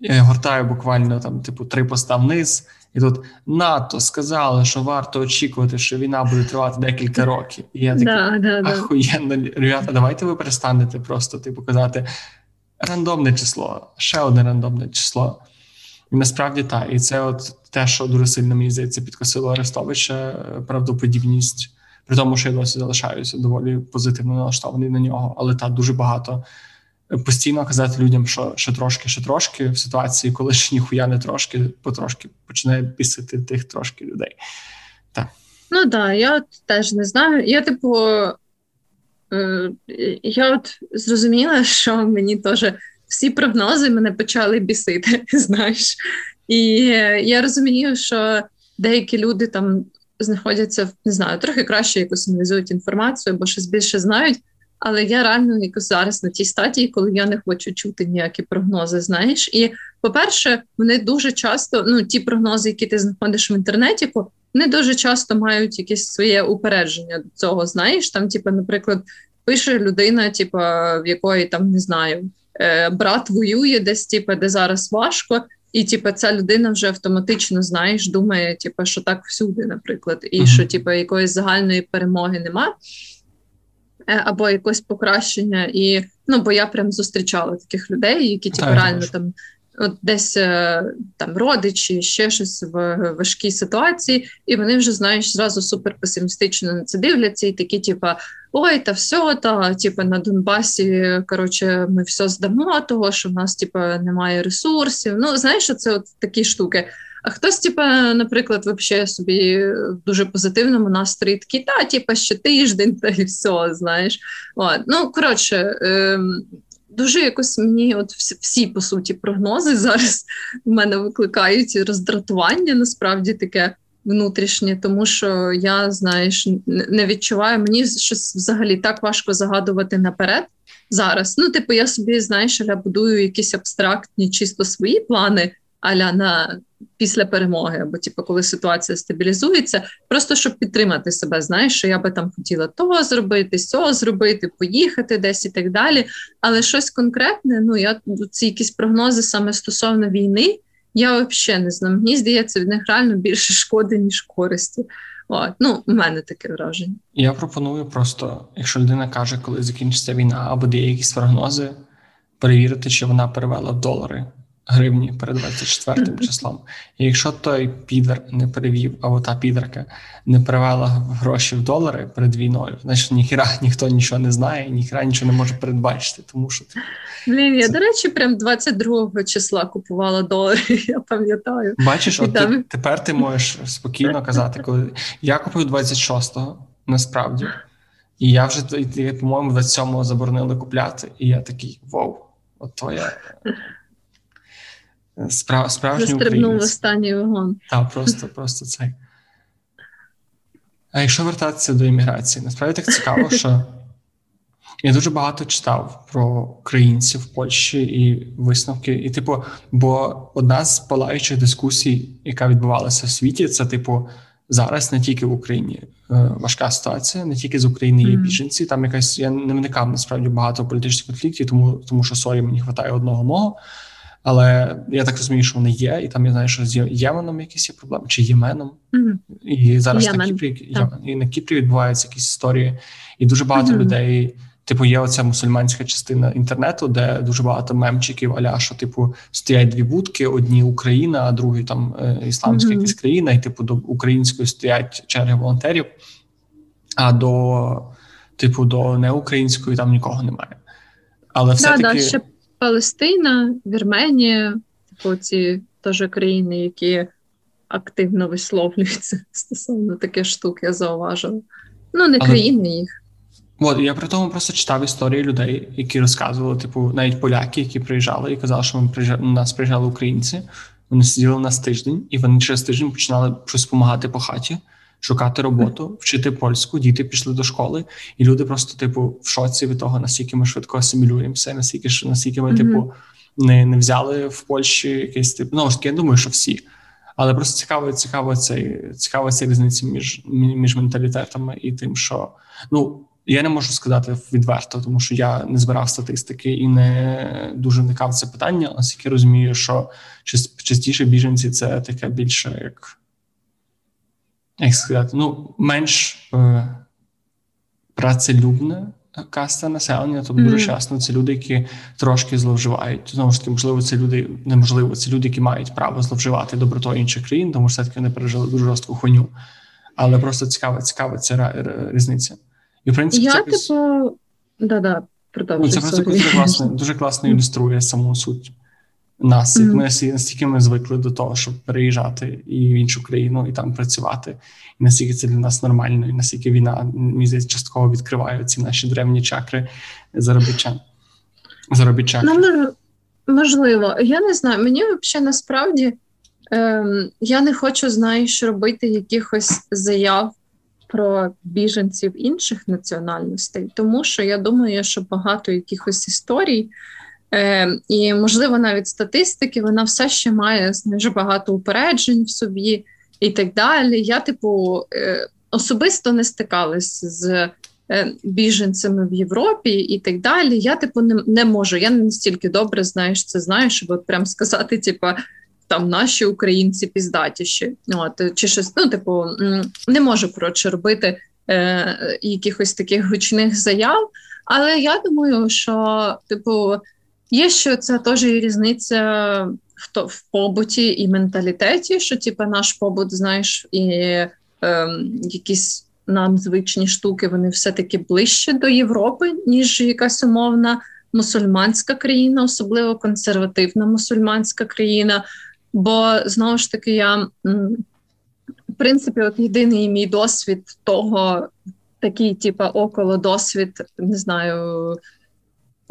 Я гортаю буквально там, типу, три поста вниз. І тут НАТО сказали, що варто очікувати, що війна буде тривати декілька років. І я такий, да, да, ахуєнно, ребята, давайте ви перестанете просто типу казати рандомне число, ще одне рандомне число. І насправді так. І це от те, що дуже сильно мені здається, підкосило Арестовича, правдоподібність, при тому, що я досі залишаюся доволі позитивно налаштований на нього, але так дуже багато постійно казати людям, що ще трошки, ще трошки, в ситуації, коли ж ніхуя не трошки, потрошки починає бісити тих трошки людей. Так. Ну так, да, я от теж не знаю. Я, типу, е, я от зрозуміла, що мені теж всі прогнози мене почали бісити, знаєш. І я розумію, що деякі люди там знаходяться не знаю, трохи краще якось аналізують інформацію, або щось більше знають. Але я реально якось зараз на тій стадії, коли я не хочу чути ніякі прогнози. Знаєш, і по-перше, вони дуже часто, ну ті прогнози, які ти знаходиш в інтернеті, вони дуже часто мають якесь своє упередження до цього. Знаєш, там, типу, наприклад, пише людина, типу, в якої там не знаю, е, брат воює десь, типу, де зараз важко. І, типу, ця людина вже автоматично знаєш, думає, типу, що так всюди, наприклад, і uh-huh. що типу, якоїсь загальної перемоги нема. Е, або якось покращення. І ну, бо я прям зустрічала таких людей, які типу, реально там. От десь е, там родичі, ще щось в важкій ситуації, і вони вже знаєш зразу супер песимістично на це дивляться, і такі, типа, ой, та все, та типу, на Донбасі коротше, ми все здамо, того що в нас типа немає ресурсів. Ну знаєш, це от такі штуки. А хтось, типа, наприклад, взагалі собі в дуже позитивному настрої такий, та, типа, ще тиждень, та і все, знаєш. От. Ну, коротше, ем, дуже якось мені, от всі, по суті, прогнози зараз в мене викликають роздратування, насправді таке внутрішнє, тому що я, знаєш, не відчуваю, мені щось взагалі так важко загадувати наперед. Зараз, ну, типу, я собі, знаєш, я будую якісь абстрактні, чисто свої плани, аля на після перемоги, або типу, коли ситуація стабілізується, просто щоб підтримати себе, знаєш, що я би там хотіла того зробити, цього зробити, поїхати десь і так далі. Але щось конкретне, ну я ці якісь прогнози саме стосовно війни, я взагалі не знаю. Мені здається, від них реально більше шкоди, ніж користі. От, ну, у мене таке враження. Я пропоную просто, якщо людина каже, коли закінчиться війна, або дає якісь прогнози, перевірити, чи вона перевела в долари гривні перед 24 числом. І якщо той підер не перевів, або та підерка не перевела гроші в долари перед війною, значить ніхіра ніхто нічого не знає, ніхіра нічого не може передбачити. Тому що Блін, я, це... до речі, прям 22 числа купувала долари, я пам'ятаю. Бачиш, от там... ти, тепер ти можеш спокійно казати, коли я купив 26-го, насправді. І я вже по-моєму 27-го заборонили купляти. І я такий вау, от твоя Справ, справжній Застрибнув в останній вагон. Так, просто, просто цей. А якщо вертатися до імміграції, насправді так цікаво, що я дуже багато читав про українців в Польщі і висновки. І, типу, бо одна з палаючих дискусій, яка відбувалася в світі, це, типу, зараз не тільки в Україні е, важка ситуація, не тільки з України є біженці. Там якась я не вникав насправді багато політичних конфліктів, тому тому що sorry, мені вистачає одного мого. Але я так розумію, що вони є, і там я знаю, що з Єменом якісь є проблеми, чи Єменом. Mm-hmm. І зараз Ємен. на Кіпрі Ємен, і на Кіпрі відбуваються якісь історії, і дуже багато mm-hmm. людей. Типу, є оця мусульманська частина інтернету, де дуже багато мемчиків, аля, що типу стоять дві будки: одні Україна, а другі там е, ісламська mm-hmm. якась країна, і типу до української стоять черги волонтерів, а до типу до неукраїнської там нікого немає. Але все таки. Да, да, Палестина, Вірменія, типу ці теж країни, які активно висловлюються стосовно таких штук, я зауважила. Ну, не країни їх. От я при тому просто читав історії людей, які розказували, типу, навіть поляки, які приїжджали і казали, що ми приїжджали, нас приїжджали українці. Вони сиділи у нас тиждень, і вони через тиждень починали щось допомагати по хаті шукати роботу, вчити польську, діти пішли до школи, і люди просто, типу, в шоці від того, наскільки ми швидко асимілюємося, наскільки наскільки ми, mm-hmm. типу, не не взяли в Польщі якийсь тип. Ну, я думаю, що всі. Але просто цікаво, цікаво цей цікаво ця різниця між між менталітетами і тим, що ну я не можу сказати відверто, тому що я не збирав статистики і не дуже вникав в це питання. Оскільки розумію, що частіше біженці це таке більше як як сказати, ну, менш е, працелюбна каста населення, тобто дуже часто це люди, які трошки зловживають. Знову ж таки, можливо, це люди неможливо, це люди, які мають право зловживати добротою інших країн, тому що все таки вони пережили дуже жорстку хуйню. Але просто цікава, цікава ця різниця. І в принципі, Я, це типу, да-да, ну, це просто дуже класно, дуже класно ілюструє саму суть нас, як ми настільки ми звикли до того, щоб переїжджати і в іншу країну і там працювати, і наскільки це для нас нормально, і наскільки війна мені частково відкриває ці наші древні чакри заробітчан. Заробітчан. Ну, можливо, я не знаю. Мені взагалі насправді ем, я не хочу, знаєш, робити якихось заяв. Про біженців інших національностей, тому що я думаю, що багато якихось історій Е, І, можливо, навіть статистики, вона все ще має дуже багато упереджень в собі і так далі. Я, типу, е, особисто не стикалась з е, біженцями в Європі і так далі. Я, типу, не не можу. Я не настільки добре знаєш це знаю, щоб прям сказати, типу, там наші українці піздатіші. От, Чи щось, ну, типу, не можу коротше робити е, якихось таких гучних заяв. Але я думаю, що, типу. Є що це теж і різниця в в побуті і менталітеті, що типу, наш побут, знаєш, і ем, якісь нам звичні штуки, вони все-таки ближче до Європи, ніж якась умовна мусульманська країна, особливо консервативна мусульманська країна. Бо знову ж таки, я в принципі, от єдиний мій досвід того, такий, типу, около досвід, не знаю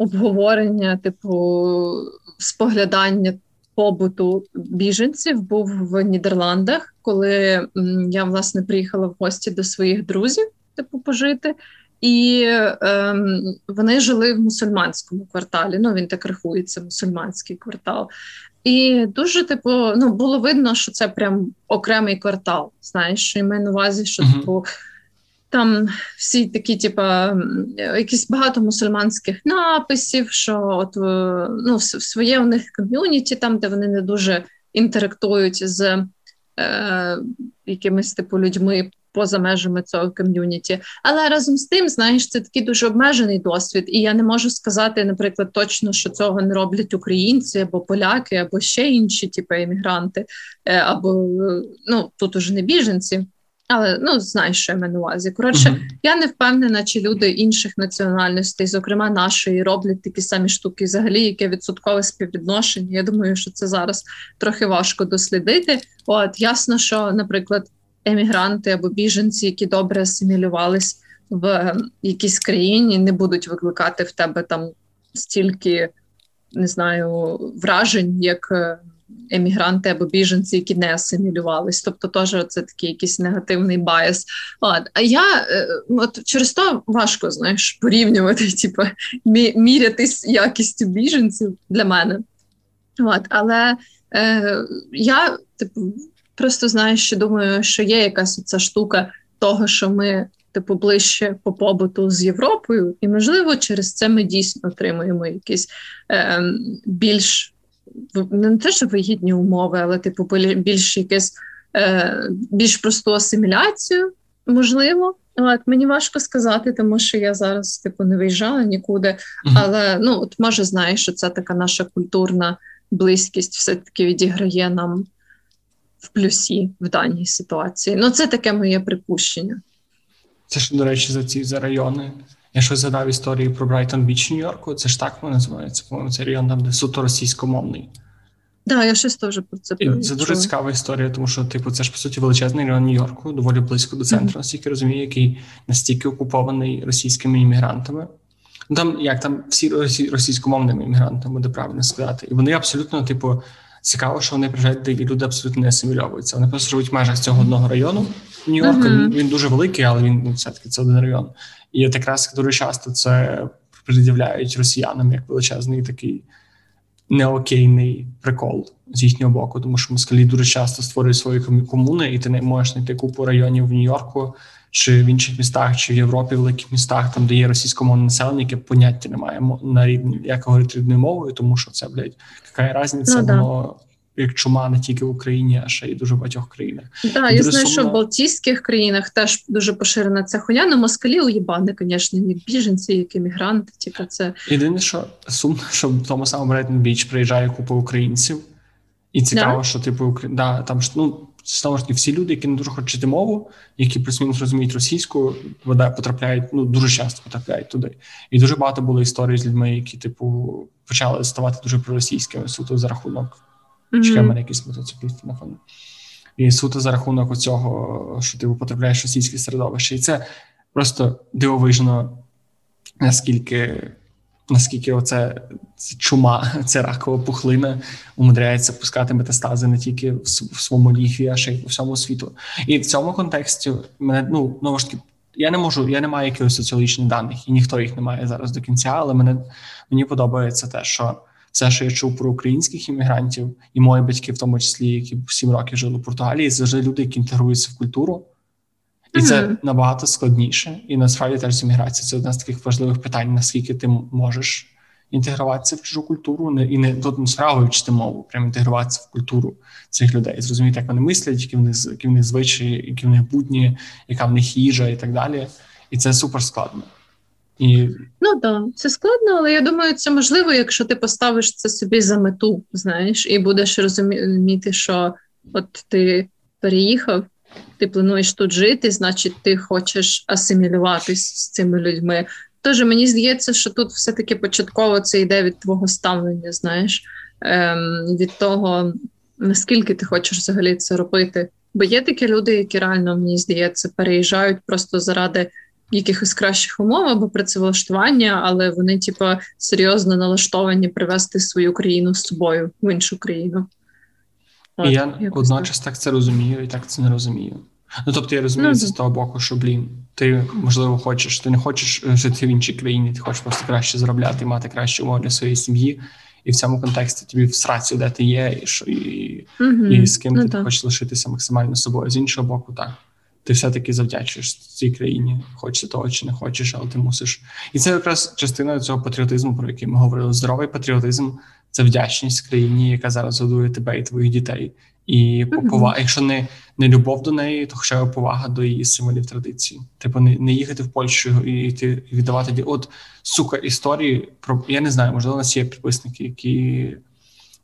обговорення, типу споглядання побуту біженців був в Нідерландах, коли я власне приїхала в гості до своїх друзів, типу, пожити. І ем, вони жили в мусульманському кварталі. Ну він так рахується, мусульманський квартал. І дуже типу, ну було видно, що це прям окремий квартал. Знаєш, що я маю на увазі, що uh-huh. типу там всі такі, типа, якісь багато мусульманських написів, що от е, ну, в своє у них ком'юніті, там, де вони не дуже інтерактують з е, якимись типу людьми поза межами цього ком'юніті. Але разом з тим, знаєш, це такий дуже обмежений досвід, і я не можу сказати, наприклад, точно, що цього не роблять українці або поляки, або ще інші, типу емігранти, е, або ну тут уже не біженці. Але ну знаєш, що я маю на увазі. Коротше, uh-huh. я не впевнена, чи люди інших національностей, зокрема нашої, роблять такі самі штуки, взагалі, яке відсоткове співвідношення. Я думаю, що це зараз трохи важко дослідити. От ясно, що, наприклад, емігранти або біженці, які добре асимілювались в якійсь країні, не будуть викликати в тебе там стільки не знаю вражень, як е, емігранти або біженці, які не асимілювались. Тобто, теж це такий якийсь негативний bias. От. А я е, от через то важко знаєш порівнювати, типу, мірятись якістю біженців для мене. От. Але е, я типу, просто знаєш, що думаю, що є якась ця штука того, що ми. Типу, ближче по побуту з Європою, і, можливо, через це ми дійсно отримуємо якісь е, більш не те, що вигідні умови, але типу більш якесь е, більш просту асиміляцію, можливо. От мені важко сказати, тому що я зараз типу не виїжджала нікуди. Mm-hmm. Але ну от може знаєш, що це така наша культурна близькість, все таки відіграє нам в плюсі в даній ситуації. Ну це таке моє припущення. Це ж, до речі, за ці за райони. Я щось згадав історії про Брайтон Біч Нью-Йорку. Це ж так воно називається. По-моєму, це район там, де суто російськомовний. Так, да, я щось теж про це І Це дуже цікава історія, тому що, типу, це ж по суті величезний район Нью-Йорку, доволі близько до центру, mm-hmm. наскільки розумію, який настільки окупований російськими іммігрантами. Ну там як там всі російськомовними іммігрантами, буде правильно сказати, і вони абсолютно, типу, цікаво, що вони приїжджають, де люди абсолютно не асимільовуються. Вони просто живуть в межах цього одного району. Нью-Йорку mm-hmm. він дуже великий, але він ну, все таки це один район. І от якраз дуже часто це пред'являють росіянам як величезний такий неокейний прикол з їхнього боку, тому що москалі дуже часто створюють свої комуни, і ти не можеш знайти купу районів в Нью-Йорку чи в інших містах, чи в Європі, в великих містах, там де є російськомовне населення, яке поняття немає на рівні, як говорити рідною мовою, тому що це блядь, яка різниця, ну, воно як чума не тільки в Україні, а ще й дуже багатьох країнах. Так, я знаю, що в Балтійських країнах теж дуже поширена ця хуйня, але москалі уїбани, звісно, як біженці, як емігранти. Типу це єдине, що сумно, що в тому самому Брейтон Біч приїжджає купа українців, і цікаво, yeah. що типу да, там ну. Знову ж таки, всі люди, які не дуже хочуть вчити мову, які плюс-мінус розуміють російську, вода потрапляють, ну дуже часто потрапляють туди. І дуже багато було історій з людьми, які, типу, почали ставати дуже проросійськими суто за рахунок Чекай, мене якийсь мотоцикліст на фоні. І суто за рахунок цього, що ти потрапляєш в російське середовище. І це просто дивовижно, наскільки наскільки оце чума, це ракова пухлина умудряється пускати метастази не тільки в, в своєму ліфі, а ще й по всьому світу. І в цьому контексті мене ну знову ж таки. Я не можу, я не маю якихось соціологічних даних, і ніхто їх не має зараз до кінця, але мене мені подобається те, що все, що я чув про українських іммігрантів, і мої батьки, в тому числі, які сім років жили в Португалії, це завжди люди, які інтегруються в культуру, і mm-hmm. це набагато складніше. І насправді теж з імміграції це одне з таких важливих питань: наскільки ти можеш інтегруватися в чужу культуру, і не тут не справа вчити мову, прямо інтегруватися в культуру цих людей, зрозуміти, як вони мислять, які в них які в них звичаї, які в них будні, яка в них їжа і так далі. І це супер складно. І... Ну так, це складно, але я думаю, це можливо, якщо ти поставиш це собі за мету, знаєш, і будеш розуміти, що от ти переїхав, ти плануєш тут жити, значить, ти хочеш асимілюватись з цими людьми. Тож мені здається, що тут все-таки початково це йде від твого ставлення, знаєш, ем, від того, наскільки ти хочеш взагалі це робити. Бо є такі люди, які реально, мені здається, переїжджають просто заради якихось кращих умов або працевлаштування, але вони, типу, серйозно налаштовані привести свою країну з собою в іншу країну. От, і я одночас так. так це розумію, і так це не розумію. Ну тобто я розумію ну, це з того боку, що блін, ти можливо хочеш, ти не хочеш жити в іншій країні, ти хочеш просто краще заробляти, мати кращі умови для своєї сім'ї, і в цьому контексті тобі в сраці, де ти є, і що і, угу. і з ким ну, ти так. хочеш лишитися максимально собою. З іншого боку, так ти все-таки завдячуєш цій країні, хочеш того чи не хочеш, але ти мусиш. І це якраз частина цього патріотизму, про який ми говорили. Здоровий патріотизм це вдячність країні, яка зараз годує тебе і твоїх дітей. І повага, якщо не не любов до неї, то хоча б повага до її символів традиції. Типу, не не їхати в Польщу і йти віддавати От сука, історії про я не знаю, можливо, у нас є підписники, які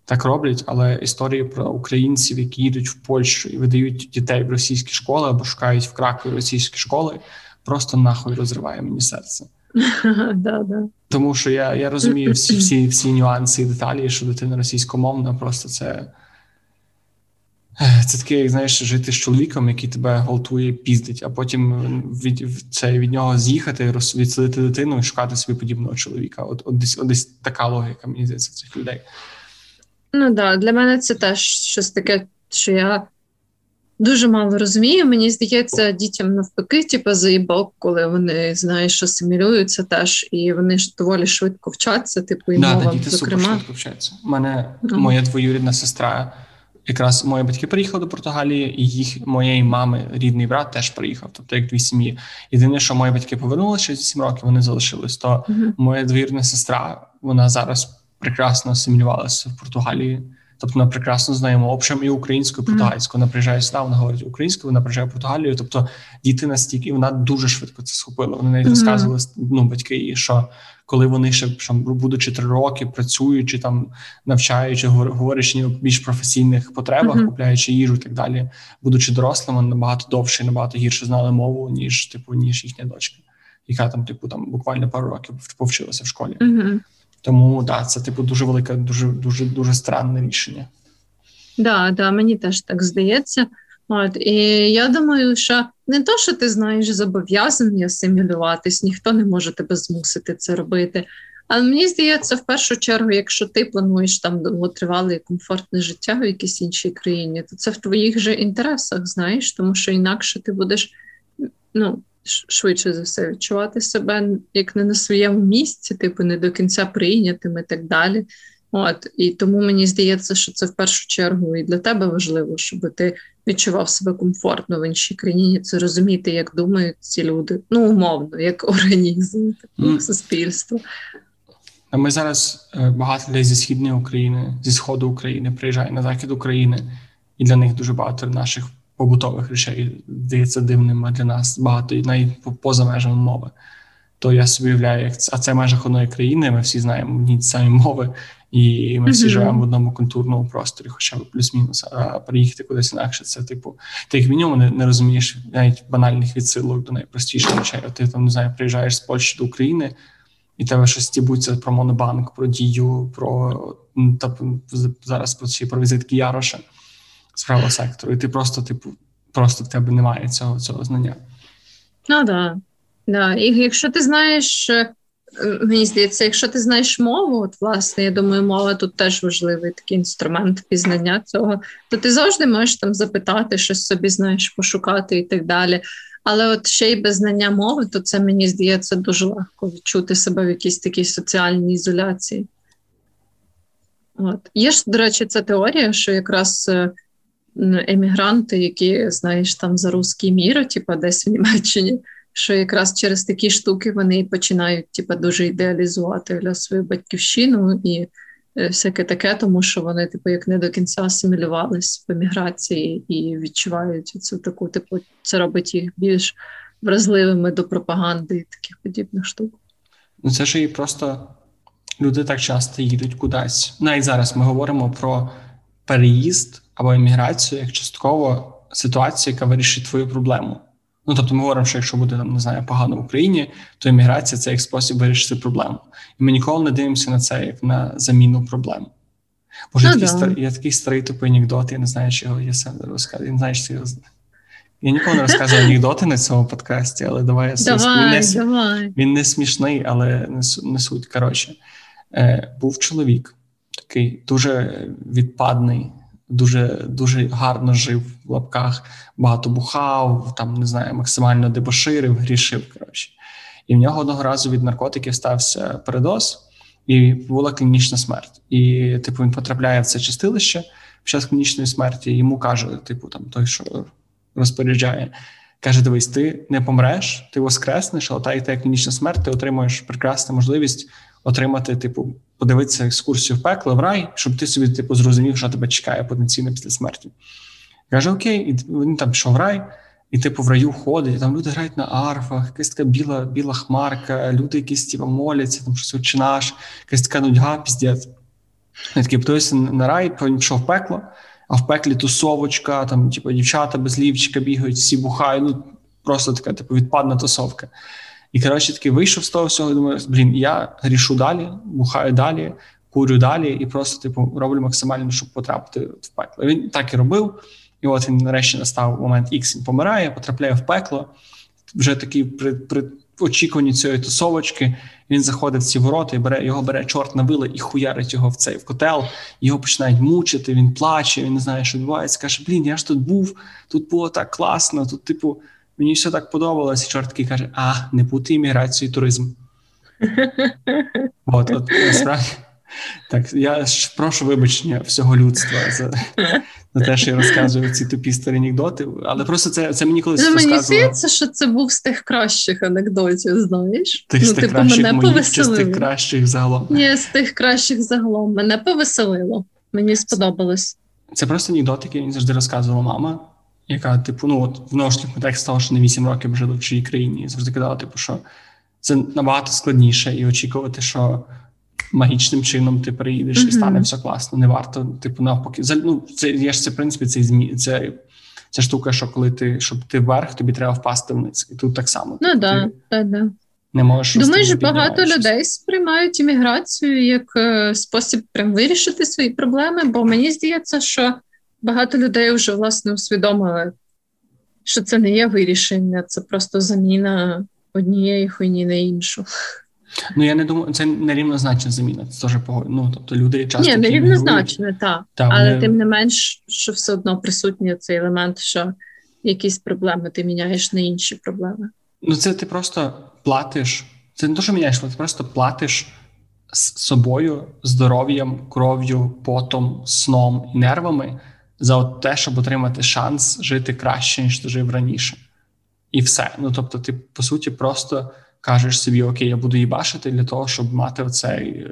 так роблять, але історії про українців, які їдуть в Польщу і видають дітей в російські школи або шукають в Кракові російські школи, просто нахуй розриває мені серце. Да, да. Тому що я я розумію всі всі, всі нюанси і деталі, що дитина російськомовна, просто це це таке, як знаєш, жити з чоловіком, який тебе гвалтує, піздить, а потім від це від нього з'їхати, відсадити дитину і шукати собі подібного чоловіка. От от десь от десь така логіка, мені здається, цих людей. Ну да, для мене це теж щось таке, що я дуже мало розумію. Мені здається, дітям навпаки, типу, заїбок, коли вони знаєш, асимілюються теж, і вони ж доволі швидко вчаться, типу, і да, мова, діти зокрема. супер швидко вчаться. У мене ага. моя двоюрідна сестра. Якраз мої батьки приїхали до Португалії, і їх моєї мами рідний брат теж приїхав. Тобто, як дві сім'ї. Єдине, що мої батьки повернулися через 7 років, вони залишились. То uh-huh. моя двоюрідна сестра, вона зараз прекрасно асимілювалася в Португалії. Тобто вона прекрасно знає общем і українською, і португальською. Вона приїжджає сюди, вона говорить українською, вона приїжджає в Португалію. Тобто діти настільки, і вона дуже швидко це схопила. Вони навіть розказували ну, батьки, що коли вони ще там, будучи три роки, працюючи там, навчаючи, говорячи в більш професійних потребах, uh-huh. купляючи їжу і так далі, будучи дорослими, набагато довше, і набагато гірше знали мову, ніж типу, ніж їхня дочка, яка там, типу, там буквально пару років повчилася в школі. Тому да, це типу дуже велике, дуже дуже дуже странне рішення. Да, да, мені теж так здається. От і я думаю, що не то, що ти знаєш, зобов'язаний асимілюватись, ніхто не може тебе змусити це робити. Але мені здається, в першу чергу, якщо ти плануєш там довготривале і комфортне життя в якійсь іншій країні, то це в твоїх же інтересах, знаєш, тому що інакше ти будеш ну, швидше за все відчувати себе як не на своєму місці, типу не до кінця прийнятим і так далі. От і тому мені здається, що це в першу чергу і для тебе важливо, щоб ти відчував себе комфортно в іншій країні. Це розуміти, як думають ці люди, ну умовно, як організм, як mm. суспільство. Ми зараз е, багато людей зі східної України, зі сходу України приїжджає на захід України, і для них дуже багато наших побутових речей здається дивним для нас багато і навіть поза межами мови. То я собі уявляю, як це, а це межах одної країни. Ми всі знаємо одні самі мови, і ми всі mm-hmm. живемо в одному культурному просторі, хоча б плюс-мінус. А приїхати кудись інакше, це типу, ти як мінімум не, не розумієш навіть банальних відсилок до найпростіших речей. Ти там не знаю, приїжджаєш з Польщі до України, і тебе щось стібуться про Монобанк, про дію, про та, зараз про ці про візитки Яроша з правого сектору, і ти просто, типу, просто в тебе немає цього цього знання. Ну да. да. І якщо ти знаєш, е, мені здається, якщо ти знаєш мову, от власне, я думаю, мова тут теж важливий такий інструмент пізнання цього, то ти завжди можеш там запитати, щось собі знаєш, пошукати і так далі. Але от ще й без знання мови, то це мені здається дуже легко відчути себе в якійсь такій соціальній ізоляції. От. Є ж, до речі, ця теорія, що якраз е, емігранти, які, знаєш, там за русський мір, типу, десь в Німеччині, що якраз через такі штуки вони починають типу, дуже ідеалізувати для свою батьківщину і е, всяке таке, тому що вони, типу, як не до кінця асимілювались в еміграції і відчувають цю таку, типу, це робить їх більш вразливими до пропаганди і таких подібних штук. Ну, це ж і просто люди так часто їдуть кудись. Навіть зараз ми говоримо про переїзд або еміграцію як частково ситуація, яка вирішить твою проблему. Ну тобто, ми говоримо, що якщо буде там не знаю, погано в Україні, то еміграція це як спосіб вирішити проблему. І ми ніколи не дивимося на це як на заміну проблем. Боже, ну, такий да. є такий старий тупий анекдот, я не знаю, чи його я сам розказую. Я не знаю, чи його я ніколи не розказую анекдоти на цьому подкасті, але давай я давай, він, не, давай. він не смішний, але не, не суть. Коротше, е, був чоловік такий дуже відпадний дуже дуже гарно жив в лапках, багато бухав, там не знаю, максимально дебоширив, грішив. Коротше. І в нього одного разу від наркотиків стався передоз, і була клінічна смерть. І, типу, він потрапляє в це чистилище під час клінічної смерті. Йому каже, типу, там той, що розпоряджає. Каже: дивись, ти не помреш, ти воскреснеш, але та і та клінічна смерть, ти отримуєш прекрасну можливість отримати, типу, подивитися екскурсію в пекло в рай, щоб ти собі типу зрозумів, що тебе чекає потенційно після смерті. Каже, окей, і він там пішов в рай, і типу в раю ходить, і там люди грають на арфах, якась така біла біла хмарка, люди якісь типу, моляться, там щось очинаш, якась така нудьга, піздець. Я такий подивився на рай, потім пішов в пекло, а в пеклі тусовочка, там, типу, дівчата без лівчика бігають, всі бухають. Ну, просто така, типу, відпадна тусовка. І коротше таки вийшов з того всього, і думаю, блін, я грішу далі, бухаю далі, курю далі, і просто типу роблю максимально, щоб потрапити в пекло. Він так і робив. І от він нарешті настав момент X, він помирає, потрапляє в пекло. Вже такий при при очікуванні цієї тусовочки. Він заходить в ці ворота і бере його бере чорт на вила і хуярить його в цей в котел. Його починають мучити. Він плаче, він не знає, що відбувається. Каже: Блін, я ж тут був, тут було так класно. Тут, типу, мені все так подобалось. І чорт такий каже: А, не бути імміграцію і туризм. От, от насправді. Так, я ж прошу вибачення всього людства за за те, що я розказую ці тупі старі анекдоти, але просто це це мені колись ну. Мені здається, що це був з тих кращих анекдотів, знаєш? Тих ну, з тих типу, кращих мене моїх, повеселило. чи з тих кращих загалом. Ні, з тих кращих загалом. Мене повеселило. Мені сподобалось. Це просто анекдот, який мені завжди розказувала мама, яка, типу, ну от в наушних контекст того, що не 8 років жили в чиїй країні, завжди казала, типу, що це набагато складніше і очікувати, що магічним чином ти приїдеш mm-hmm. і стане все класно. Не варто, типу, навпаки. Ну, це є ж це, в принципі, це змі... це, це штука, що коли ти щоб ти вверх, тобі треба впасти вниз. І тут так само. Ну так, так, так. Не можеш Думаєш, багато людей сприймають імміграцію як е, спосіб прям вирішити свої проблеми, бо мені здається, що багато людей вже власне усвідомили, що це не є вирішення, це просто заміна однієї хуйні на іншу. Ну я не думаю, це не рівнозначна заміна. Це теж погодь. Ну тобто люди часто Ні, не так. Та, але вони... тим не менш, що все одно присутній цей елемент, що якісь проблеми ти міняєш на інші проблеми. Ну це ти просто платиш. Це не те, що міняєш, ти просто платиш з собою, здоров'ям, кров'ю, потом, сном і нервами за те, щоб отримати шанс жити краще, ніж ти жив раніше. І все. Ну тобто, ти по суті просто кажеш собі, окей, я буду їбашити для того, щоб мати оцей е,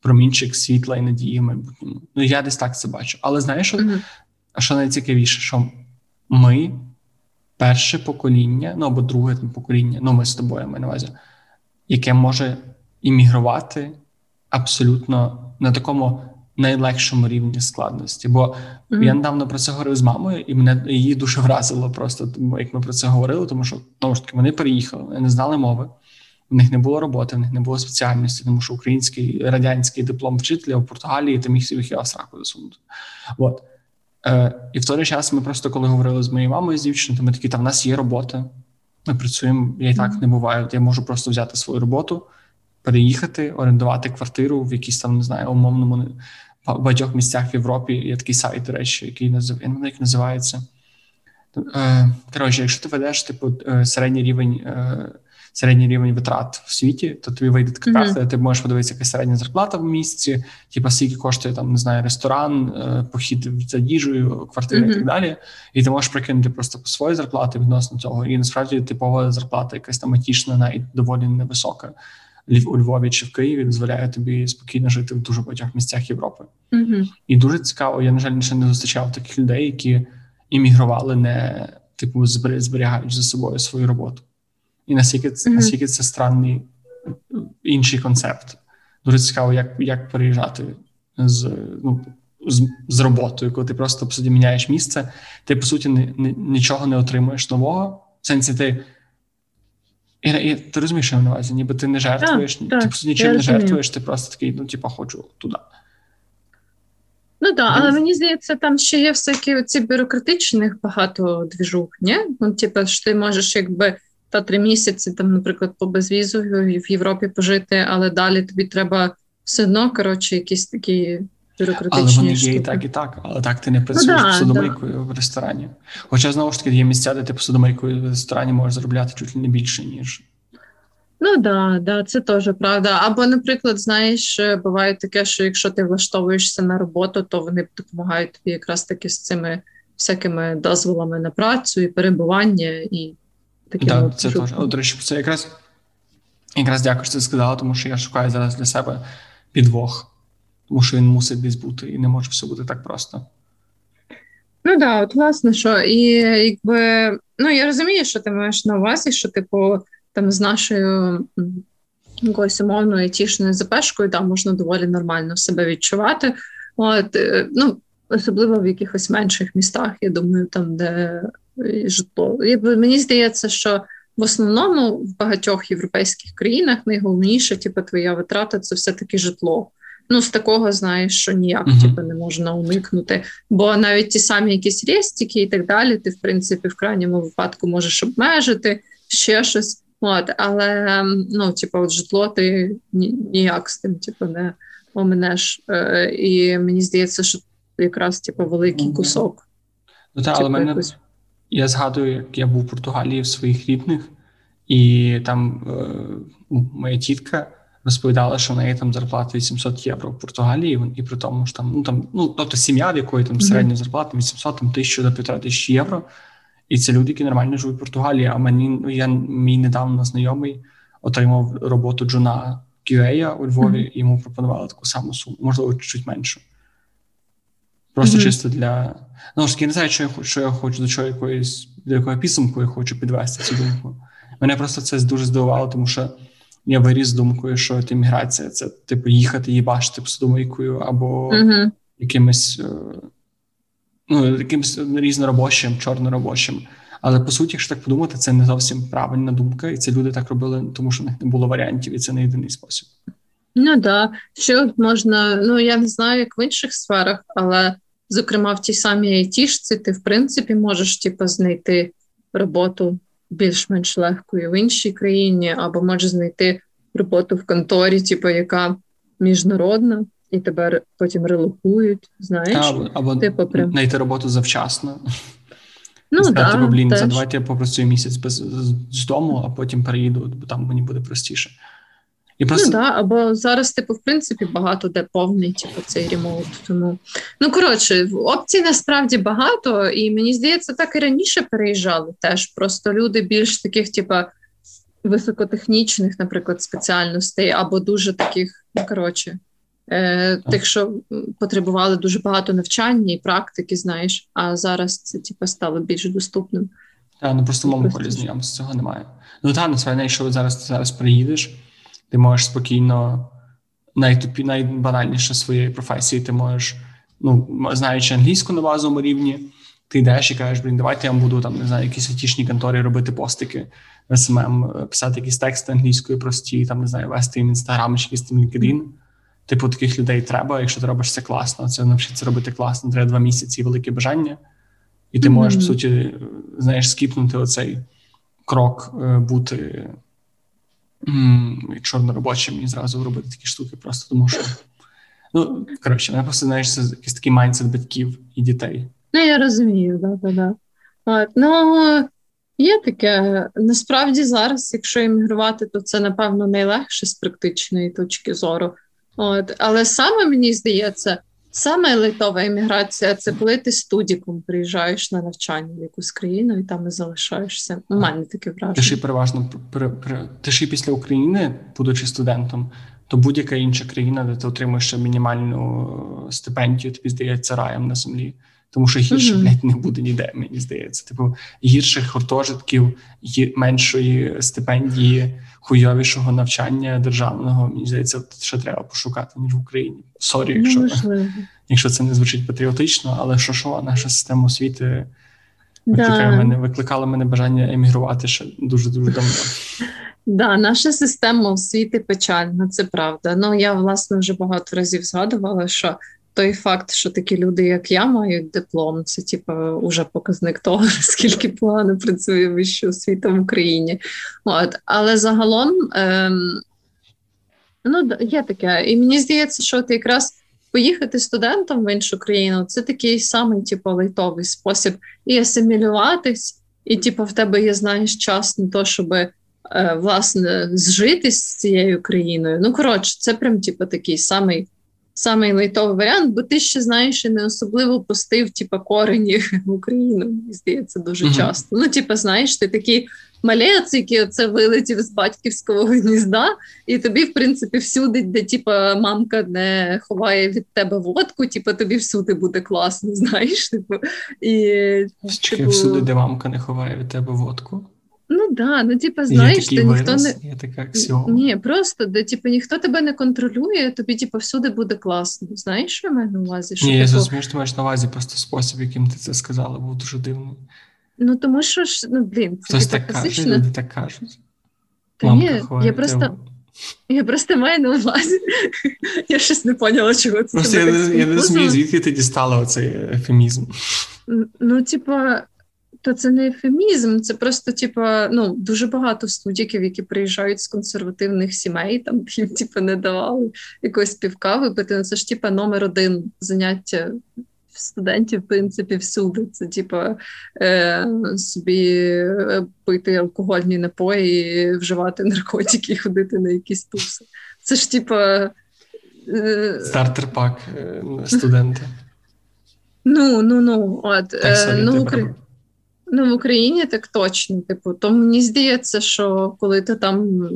промінчик світла і надії в майбутньому. Ну я десь так це бачу. Але знаєш, що, mm-hmm. що найцікавіше, що ми перше покоління, ну або друге покоління, ну ми з тобою маю на увазі, яке може іммігрувати абсолютно на такому найлегшому рівні складності. Бо mm-hmm. я недавно про це говорив з мамою, і мене її дуже вразило просто, як ми про це говорили, тому що тому ж таки вони переїхали, вони не знали мови. В них не було роботи, в них не було спеціальності, тому що український радянський диплом вчителя в Португалії ти міг собі хіба сраку засунути. От. Е, І в той час ми просто коли говорили з моєю мамою з дівчиною, то ми такі, та в нас є робота. Ми працюємо, я і так не буваю. Я можу просто взяти свою роботу, переїхати, орендувати квартиру в якійсь там, не знаю, умовному в багатьох місцях в Європі. Є такий сайт, до речі, який назив... я не знаю, як називається. Е, коротше, якщо ти ведеш типу е, середній рівень середній рівень витрат в світі, то тобі вийде така карта, mm-hmm. ти можеш подивитися, яка середня зарплата в місці, типу, скільки коштує там, не знаю, ресторан, е, похід за їжею, квартири mm-hmm. і так далі. І ти можеш прикинути просто по своїй зарплати відносно цього. І насправді типова зарплата, якась там атічна, навіть доволі невисока. У Львові чи в Києві дозволяє тобі спокійно жити в дуже багатьох місцях Європи. Mm-hmm. І дуже цікаво, я, на жаль, ще не зустрічав таких людей, які іммігрували, не типу зберігаючи за собою свою роботу. І наскільки це mm-hmm. наскільки це странний інший концепт. Дуже цікаво, як як переїжджати з ну, з, з роботою, коли ти просто по суті міняєш місце, ти по суті не, не, нічого не отримуєш нового. В сенсі ти і, і ти розумієш, що я на увазі, ніби ти не жертвуєш, так, ти по суті нічим не жертвуєш, ти просто такий, ну, типа, хочу туди. Ну так, але мені здається, там ще є всякі ці бюрократичних багато двіжух, ні? Ну, типу, що ти можеш якби та три місяці, там, наприклад, по безвізу в Європі пожити, але далі тобі треба все одно, коротше, якісь такі Але вони штуки. є і так, і так, але так ти не ну працюєш ну, да, посудомийкою да. в ресторані. Хоча, знову ж таки, є місця, де ти посудомийкою в ресторані можеш заробляти чуть не більше, ніж. Ну да, да, це теж правда. Або, наприклад, знаєш, буває таке, що якщо ти влаштовуєшся на роботу, то вони допомагають тобі якраз таки з цими всякими дозволами на працю і перебування, і такі Так, це теж. До речі, це якраз якраз дякую, що ти сказала, тому що я шукаю зараз для себе підвох, тому що він мусить десь бути і не може все бути так просто. Ну да, от власне що, і якби ну я розумію, що ти маєш на увазі, що типу там з нашою якоюсь умовною тішною запешкою там можна доволі нормально себе відчувати. От е, ну особливо в якихось менших містах, я думаю, там де житло. Мені здається, що в основному в багатьох європейських країнах найголовніше, типу, твоя витрата це все-таки житло. Ну, з такого знаєш, що ніяк uh-huh. типу, не можна уникнути. Бо навіть ті самі якісь рестики і так далі, ти, в принципі, в крайньому випадку можеш обмежити ще щось. От, Але ну, типу, от житло ти ніяк з тим типу, не оминеш. Е, І мені здається, що якраз типу, великий кусок. Ну, та, але типу, мене... якось... Я згадую, як я був в Португалії в своїх рідних, і там е, моя тітка розповідала, що в неї там зарплата 800 євро в Португалії, і при тому що там, ну там, ну тобто сім'я, в якої там середня зарплата 800 там, тисячу до півтора тисячі євро. І це люди, які нормально живуть в Португалії. А мені ну, я мій недавно знайомий отримав роботу Джуна QA у Львові, mm-hmm. і йому пропонували таку саму суму, можливо, чуть меншу. Просто mm-hmm. чисто для. Ну ж таки, не знаю, що я хочу, що я хочу до чого якоїсь до якої підсумку я хочу підвести цю думку. Мене просто це дуже здивувало, тому що я виріс думкою, що ти міграція це типу їхати їбашити посудомийкою або mm-hmm. якимось е, ну, якимось різноробочим, чорноробочим. Але по суті, якщо так подумати, це не зовсім правильна думка, і це люди так робили, тому що в них не було варіантів, і це не єдиний спосіб. Ну так, ще можна, ну я не знаю, як в інших сферах, але зокрема в тій самій айтішці, ти в принципі можеш типу, знайти роботу більш-менш легкою в іншій країні, або можеш знайти роботу в конторі, типу, яка міжнародна, і тебе потім релокують. Знаєш, або, або типу, прям... знайти роботу завчасно. Ну, да, типу, блін, за давайте я попрацюю місяць без з дому, а потім переїду, бо там мені буде простіше. І просто... Ну да, або зараз, типу, в принципі, багато де повний, типу, цей ремоут. Тому ну коротше, опцій насправді багато, і мені здається, так і раніше переїжджали теж. Просто люди більш таких, типу, високотехнічних, наприклад, спеціальностей, або дуже таких, ну коротше, е, тих, що потребували дуже багато навчання і практики, знаєш, а зараз це типу, стало більш доступним. Так, ну просто в моєму полі знайомств цього немає. Ну так, насправді, якщо зараз ти зараз приїдеш ти можеш спокійно, найтупіше, найбанальніше своєї професії, ти можеш, ну, знаючи англійську на базовому рівні, ти йдеш і кажеш, блін, давайте я буду там, не знаю, якісь айтішні конторі робити постики СММ, писати якісь тексти англійською прості, там, не знаю, вести їм інстаграм чи якийсь LinkedIn. Типу, таких людей треба, якщо ти робиш це класно, це навчитися робити класно, треба два місяці і велике бажання. І ти mm-hmm. можеш, по суті, знаєш, скіпнути оцей крок, е, бути чорноробочим і зразу робити такі штуки, просто тому що. Ну, коротше, мене просто знаєш, це якийсь такий майндсет батьків і дітей. Ну, я розумію, да, да, да. От, Ну, є таке. Насправді зараз, якщо емігрувати, то це, напевно, найлегше з практичної точки зору. От, Але саме мені здається, Саме лайтова еміграція це коли ти студіком приїжджаєш на навчання в якусь країну і там і залишаєшся. У мене таке враження. Ти ж переважно при, при, ти ж і після України, будучи студентом, то будь-яка інша країна, де ти отримуєш мінімальну стипендію, тобі здається раєм на землі. Тому що гірше, mm-hmm. блядь, не буде ніде, мені здається. Типу, гірших гуртожитків, меншої стипендії, хуйовішого навчання державного, мені здається, ще треба пошукати, ніж в Україні. Sorry, якщо mm-hmm. якщо це не звучить патріотично, але що що, наша система освіти викликає да. мене, викликала мене бажання емігрувати ще дуже-дуже давно. Да, наша система освіти печальна, це правда. Ну я власне вже багато разів згадувала, що той факт, що такі люди, як я, мають диплом, це типу уже показник того, скільки погано працює вища освіта в Україні. От. Але загалом ем, ну, є таке. І мені здається, що ти якраз поїхати студентом в іншу країну це такий самий типу, лайтовий спосіб і асимілюватись, і типу, в тебе є знаєш час на то, щоб. Власне, зжитись з цією країною. Ну, коротше, це прям, типу, такий самий самий лайтовий варіант, бо ти ще знаєш і не особливо пустив типа, корені в Україну. Здається, дуже mm-hmm. часто. Ну, типа, знаєш, ти такий малець, який оце вилетів з батьківського гнізда, і тобі, в принципі, всюди, де типа мамка не ховає від тебе водку, типа тобі всюди буде класно, знаєш. Типу, і, типу... всюди, де мамка не ховає від тебе водку. Ну да, ну типа, знаєш, ти ніхто не є така. Ні, просто де типу, ніхто тебе не контролює, тобі типу, всюди буде класно. Знаєш, що в мене на увазі? Що, Ні, типу... я зрозумію, що ти маєш на увазі, просто спосіб, яким ти це сказала, був дуже дивний. Ну тому що ж, ну блін, це Хтось так каже, люди так кажуть. Та ні, я просто. Я просто маю на увазі. Я щось не поняла, чого це. Просто я, я не розумію, звідки ти дістала оцей ефемізм. Ну, типа, то це не ефемізм, це просто, типа, ну, дуже багато студіків, які приїжджають з консервативних сімей, там їм типу, не давали якогось півка випити. Ну, це ж типа номер один заняття студентів, в принципі, всюди. Це, типа, е, собі е, пити алкогольні напої, вживати наркотики і ходити на якісь туси. Це ж, типа. Е, Стартер пак е, студенти. Ну, ну, ну, от. Е, ну, Украї... Ну, в Україні так точно. Типу, то мені здається, що коли ти там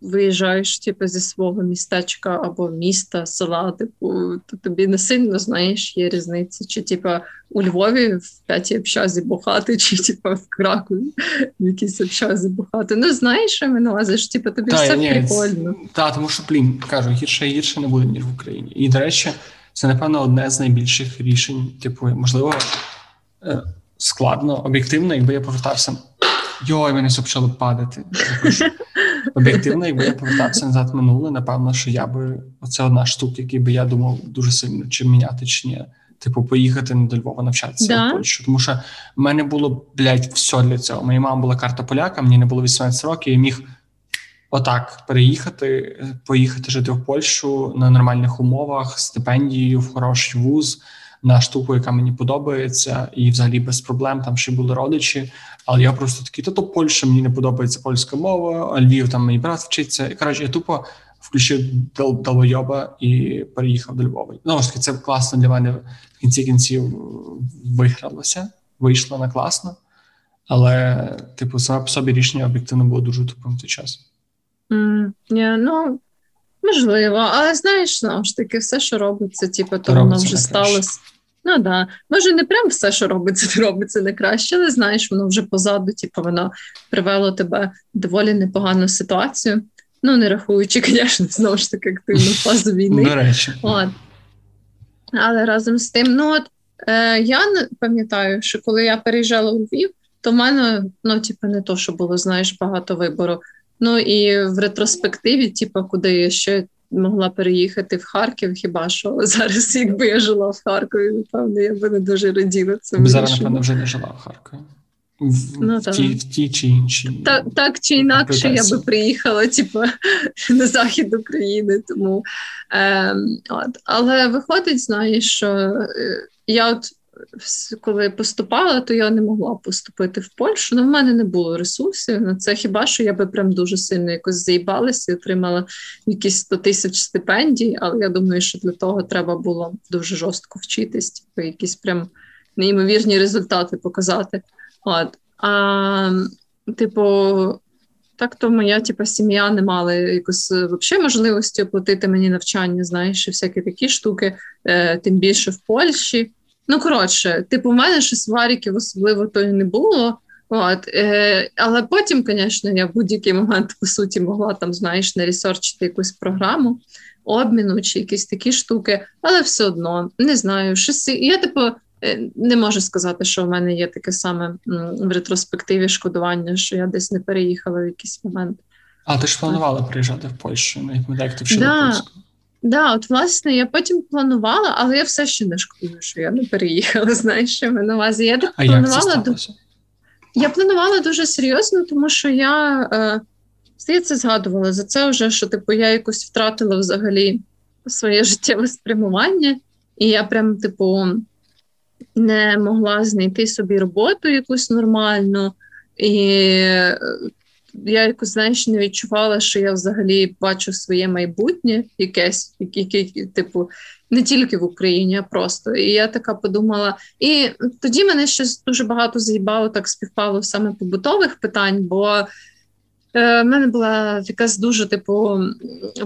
виїжджаєш типу, зі свого містечка або міста, села, типу, то тобі не сильно знаєш, є різниця, чи типу, у Львові в п'ятій общазі бухати, чи типу, в Кракові в якійсь общазі бухати. Ну, знаєш, що ми налазиш, типу, тобі та, все ні, прикольно. Так, тому що, блін, кажу, гірше і гірше не буде, ніж в Україні. І, до речі, це, напевно, одне з найбільших рішень, типу, можливо. Е, складно, об'єктивно, якби я повертався. Йой, мене все почало падати. Об'єктивно, якби я повертався назад минуле, напевно, що я би оце одна штука, який би я думав дуже сильно чи міняти, чи ні. Типу, поїхати до Львова навчатися да? в Польщу. Тому що в мене було, блядь, все для цього. Моя мама була карта поляка, мені не було 18 років, я міг отак переїхати, поїхати жити в Польщу на нормальних умовах, стипендією в хороший вуз на штуку, яка мені подобається, і взагалі без проблем там ще були родичі. Але я просто такий, то то Польща мені не подобається польська мова, Львів там мій брат вчиться. І коротше, я тупо включив долбойоба і переїхав до Львова. Ну, таки, це класно для мене в кінці кінців вигралося, вийшло на класно. Але, типу, саме по собі рішення об'єктивно було дуже тупим в той час. Mm, yeah, ну, Можливо, але знаєш, знову ж таки, все, що робиться, типу, то воно вже сталося. Ну да, може, не прям все, що робиться, робиться не краще, але знаєш, воно вже позаду, типу, воно привело тебе в доволі непогану ситуацію. Ну, не рахуючи, звісно, знову ж таки активну фазу війни. До речі. От. Але разом з тим, ну от е, я пам'ятаю, що коли я переїжджала у Львів, то в мене ну, типу, не то, що було, знаєш, багато вибору. Ну і в ретроспективі, типу, куди я ще могла переїхати в Харків, хіба що зараз, якби я жила в Харкові, напевно, я би не дуже раділа це. Зараз, напевно, вже не жила в Харкові. В, ну, в, ті, в ті чи інші. Так так чи інакше я би приїхала, типу, на захід України. Тому, е, от. Але виходить, знаєш, що е, я от коли поступала, то я не могла поступити в Польщу. Ну, в мене не було ресурсів на це. Хіба що я би прям дуже сильно якось заїбалася і отримала якісь 100 тисяч стипендій, але я думаю, що для того треба було дуже жорстко вчитись, типу, якісь прям неймовірні результати показати. От. А, Типу. Так, то моя типу, сім'я не мала якось взагалі можливості оплатити мені навчання, знаєш, і всякі такі штуки, е, тим більше в Польщі. Ну, коротше, типу, в мене щось варіків особливо то й не було. От, е, Але потім, звісно, я в будь-який момент, по суті, могла там, знаєш, не ресерчити якусь програму обміну чи якісь такі штуки, але все одно не знаю. щось, Я, типу, е, не можу сказати, що в мене є таке саме в ретроспективі шкодування, що я десь не переїхала в якийсь момент. А ти ж планувала приїжджати в Польщу, як ти вчила да. польську? Да, от власне я потім планувала, але я все ще не шкодую, що я не переїхала. Знаєш, що на увазі. Я так а планувала як це я планувала дуже серйозно, тому що я е, здається, згадувала за це вже, що типу я якось втратила взагалі своє життєве спрямування, і я прям, типу, не могла знайти собі роботу якусь нормальну. І я якось знаєш, не відчувала, що я взагалі бачу своє майбутнє, якесь, яке, типу, не тільки в Україні, а просто. І я така подумала. І тоді мене щось дуже багато заїбало, так співпало саме побутових питань, бо е, мене була якась дуже типу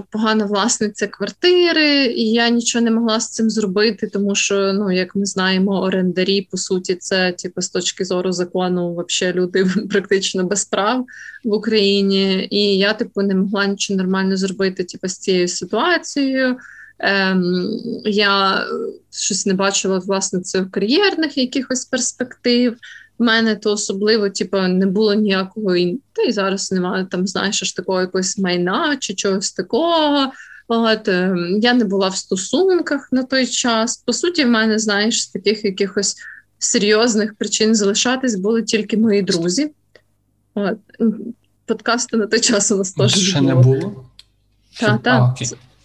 погана власниця квартири, і я нічого не могла з цим зробити, тому що, ну як ми знаємо, орендарі по суті, це типу, з точки зору закону, вообще люди практично без прав в Україні. І я, типу, не могла нічого нормально зробити, типу, з цією ситуацією. Ем, Я щось не бачила власне це в кар'єрних якихось перспектив в мене то особливо, типу, не було ніякого та й зараз немає там, знаєш, аж такого якогось майна чи чогось такого. От, е, Я не була в стосунках на той час. По суті, в мене, знаєш, з таких якихось серйозних причин залишатись були тільки мої друзі. От. Подкасти на той час у нас теж ще не було. Так, так,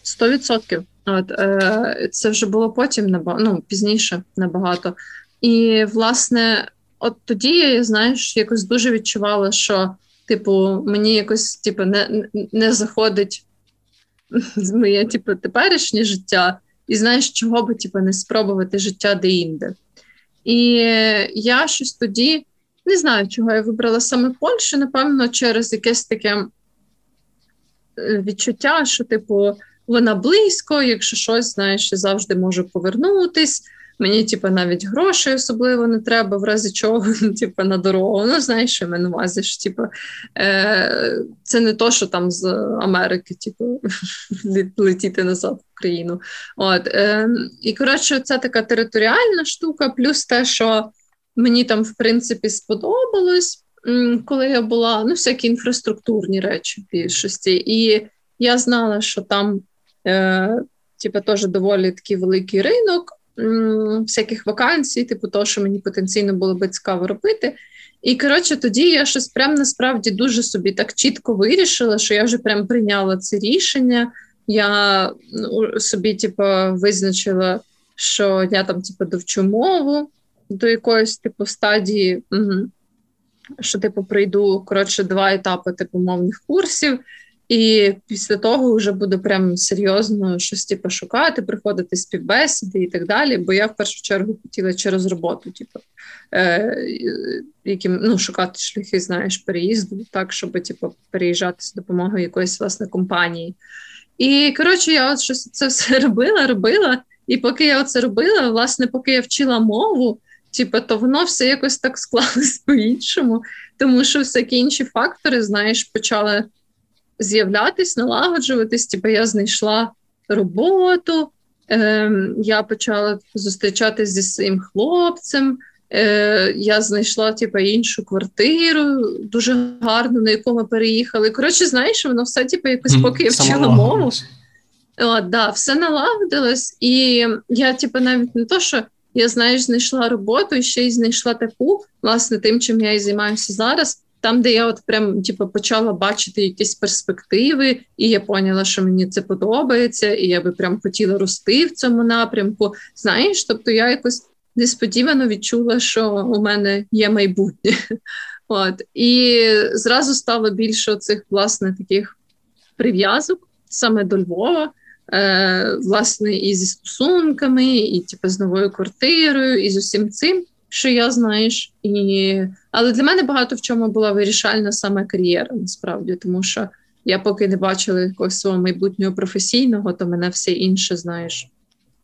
сто відсотків. От, е, Це вже було потім ну, пізніше набагато. І, власне, от тоді знаєш, якось дуже відчувала, що типу мені якось типу, не не заходить моє типу, теперішнє життя, і знаєш, чого би типу, не спробувати життя де-інде. І я щось тоді не знаю, чого я вибрала саме Польщу, напевно, через якесь таке е, відчуття, що, типу, вона близько, якщо щось, знаєш, я завжди можу повернутись. Мені, типу, навіть грошей особливо не треба, в разі чого, типу, на дорогу. Ну, знаєш, що мене вазиш. Типу, е, це не то, що там з Америки, типу, летіти назад в Україну. От, е, І коротше, це така територіальна штука, плюс те, що мені там, в принципі, сподобалось, коли я була, ну, всякі інфраструктурні речі в більшості. І я знала, що там. Е, Типа теж доволі такий великий ринок, всяких вакансій, типу того, що мені потенційно було би цікаво робити. І коротше, тоді я щось прям насправді дуже собі так чітко вирішила, що я вже прям прийняла це рішення. Я ну, собі, типу, визначила, що я там, типу, довчу мову до якоїсь типу стадії, угу. що типу прийду коротше два етапи типу мовних курсів. І після того вже буду прям серйозно щось типу, шукати, приходити співбесіди і так далі. Бо я в першу чергу хотіла через роботу, типу, е, яким, ну, шукати шляхи, знаєш, переїзду, так, щоб типу, переїжджати з допомогою якоїсь власне компанії. І коротше, я от щось це все робила, робила. І поки я це робила, власне, поки я вчила мову, типу, то воно все якось так склалось по-іншому, тому що всякі інші фактори, знаєш, почали з'являтись, налагоджуватись. Типу, я знайшла роботу, е, я почала зустрічатися зі своїм хлопцем. Е, Я знайшла типу, іншу квартиру, дуже гарну, на яку ми переїхали. Коротше, знаєш, воно все типу, якось поки я вчила мову. О, да, Все налагодилось, і я, типу, навіть не то, що я знаєш, знайшла роботу і ще й знайшла таку, власне, тим, чим я і займаюся зараз. Там, де я от прям типу, почала бачити якісь перспективи, і я поняла, що мені це подобається, і я би прям хотіла рости в цьому напрямку. Знаєш, тобто я якось несподівано відчула, що у мене є майбутнє. От І зразу стало більше цих власне таких прив'язок саме до Львова, е, власне, і зі стосунками, і типу, з новою квартирою, і з усім цим що я знаєш, і але для мене багато в чому була вирішальна саме кар'єра, насправді, тому що я поки не бачила якогось свого майбутнього професійного, то мене все інше, знаєш,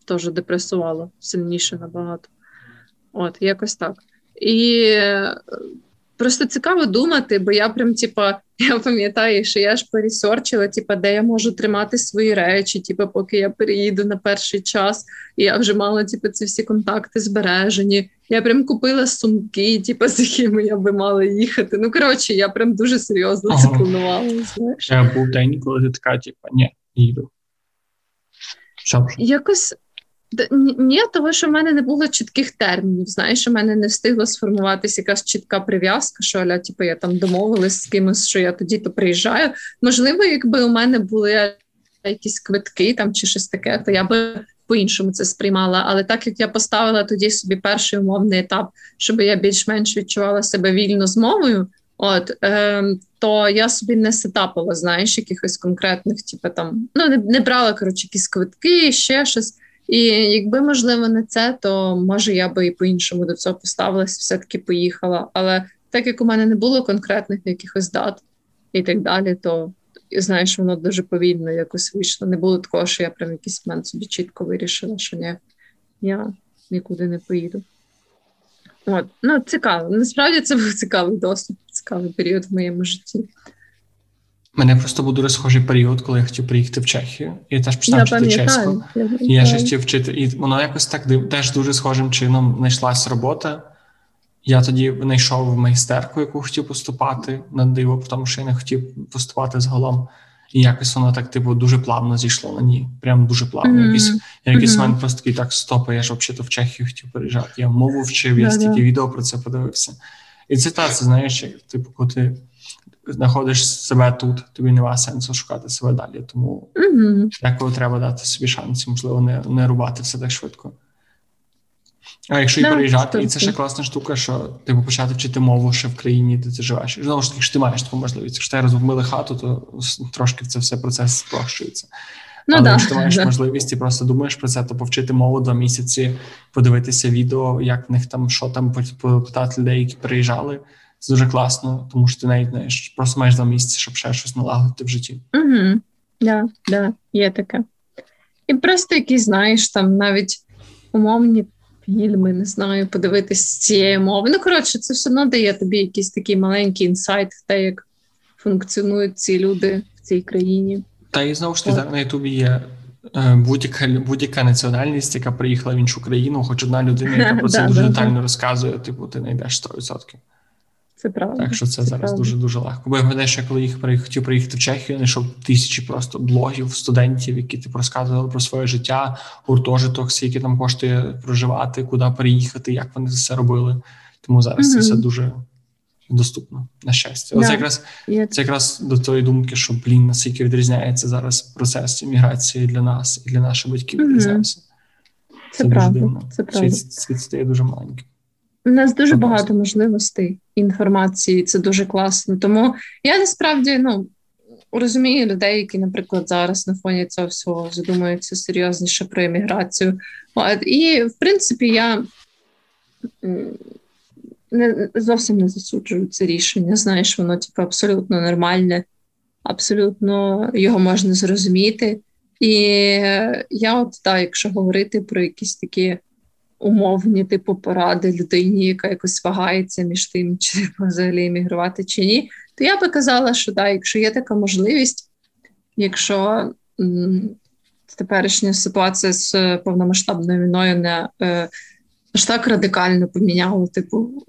теж депресувало сильніше набагато. От, якось так. І Просто цікаво думати, бо я прям, типа, я пам'ятаю, що я ж пересорчила, типа, де я можу тримати свої речі, типа, поки я переїду на перший час, і я вже мала типу, ці всі контакти збережені. Я прям купила сумки, типу, з якими я би мала їхати. Ну, коротше, я прям дуже серйозно ага. це планувала. знаєш. Я був день, коли ти така, типа, ні, їду. Що Якось ні, того, що в мене не було чітких термінів. Знаєш, у мене не встигла сформуватися якась чітка прив'язка, що аля, типу, я там домовилась з кимось, що я тоді то приїжджаю. Можливо, якби у мене були якісь квитки там чи щось таке, то я би по-іншому це сприймала. Але так як я поставила тоді собі перший умовний етап, щоб я більш-менш відчувала себе вільно з мовою, От е, то я собі не сетапила, знаєш, якихось конкретних, типу там ну не, не брала коротше, якісь квитки, ще щось. І якби можливо не це, то може я би і по-іншому до цього поставилася, все-таки поїхала. Але так як у мене не було конкретних якихось дат і так далі, то знаєш, воно дуже повільно якось вийшло. Не було такого, що я прям якийсь момент собі чітко вирішила, що ні, я нікуди не поїду. От, ну цікаво. Насправді це був цікавий досвід, цікавий період в моєму житті. Мене просто був дуже схожий період, коли я хотів приїхти в Чехію. І теж почав вчити чеську. Я, я ще хотів вчити. І воно якось так теж дуже схожим чином знайшлась робота. Я тоді знайшов майстерку, яку хотів поступати на диво, тому що я не хотів поступати з голом. І якось воно так, типу, дуже плавно зійшло на ні. Прям дуже плавно. Mm-hmm. Якийсь, якийсь mm-hmm. момент просто такий так стоп, я ж взагалі в Чехію хотів переїжджати. Я мову вчив, я стільки відео про це подивився. І це та, це знаєш, як, типу, коли ти знаходиш себе тут, тобі немає сенсу шукати себе далі. Тому mm-hmm. деколи треба дати собі шанс, можливо, не не рубати все так швидко. А якщо і переїжджати, і це ще класна штука, що типу почати вчити мову ще в країні, де ти живеш. І знову ж таки, що ти маєш таку можливість. Якщо ти розбомбили хату, то трошки це все процес спрощується. Ну, Але да, якщо ти маєш да. можливість і просто думаєш про це, то повчити мову два місяці, подивитися відео, як в них там, що там, попитати людей, які переїжджали. Це дуже класно, тому що ти навіть знаєш, просто маєш два місяці, щоб ще щось налагодити в житті. Угу, да, да, є таке. І просто якісь, знаєш, там навіть умовні фільми, не знаю, подивитись з цієї мови. Ну, коротше, це все одно дає тобі якийсь такий маленький інсайт в те, як функціонують ці люди в цій країні. Та і знову ж таки, на Ютубі є е, будь-яка будь-яка національність, яка приїхала в іншу країну, хоч одна людина, яка про це дуже детально розказує, типу, ти знайдеш 100%. Це правда. Так що це, це зараз дуже дуже легко. Бо я пам'ятаю, що коли їх хотів приїхати в Чехію, знайшов тисячі просто блогів студентів, які типу розказували про своє життя, гуртожиток, скільки там коштує проживати, куди переїхати, як вони це все робили. Тому зараз mm-hmm. це все дуже доступно на щастя. Yeah. якраз yeah. це якраз до тої думки, що блін, наскільки відрізняється зараз процес імміграції для нас і для наших батьків mm-hmm. Це, це правда. Дуже дивно. Це правда. Світ, світ стає дуже маленьким. У нас дуже багато можливостей інформації, це дуже класно. Тому я насправді ну розумію людей, які, наприклад, зараз на фоні цього всього задумуються серйозніше про еміграцію. І в принципі, я не зовсім не засуджую це рішення. Знаєш, воно типу, абсолютно нормальне, абсолютно його можна зрозуміти. І я, от так, якщо говорити про якісь такі умовні типу поради людині, яка якось вагається між тим, чи взагалі емігрувати чи ні, то я би казала, що так, якщо є така можливість, якщо м- теперішня ситуація з повномасштабною війною не е, аж так радикально поміняла, типу,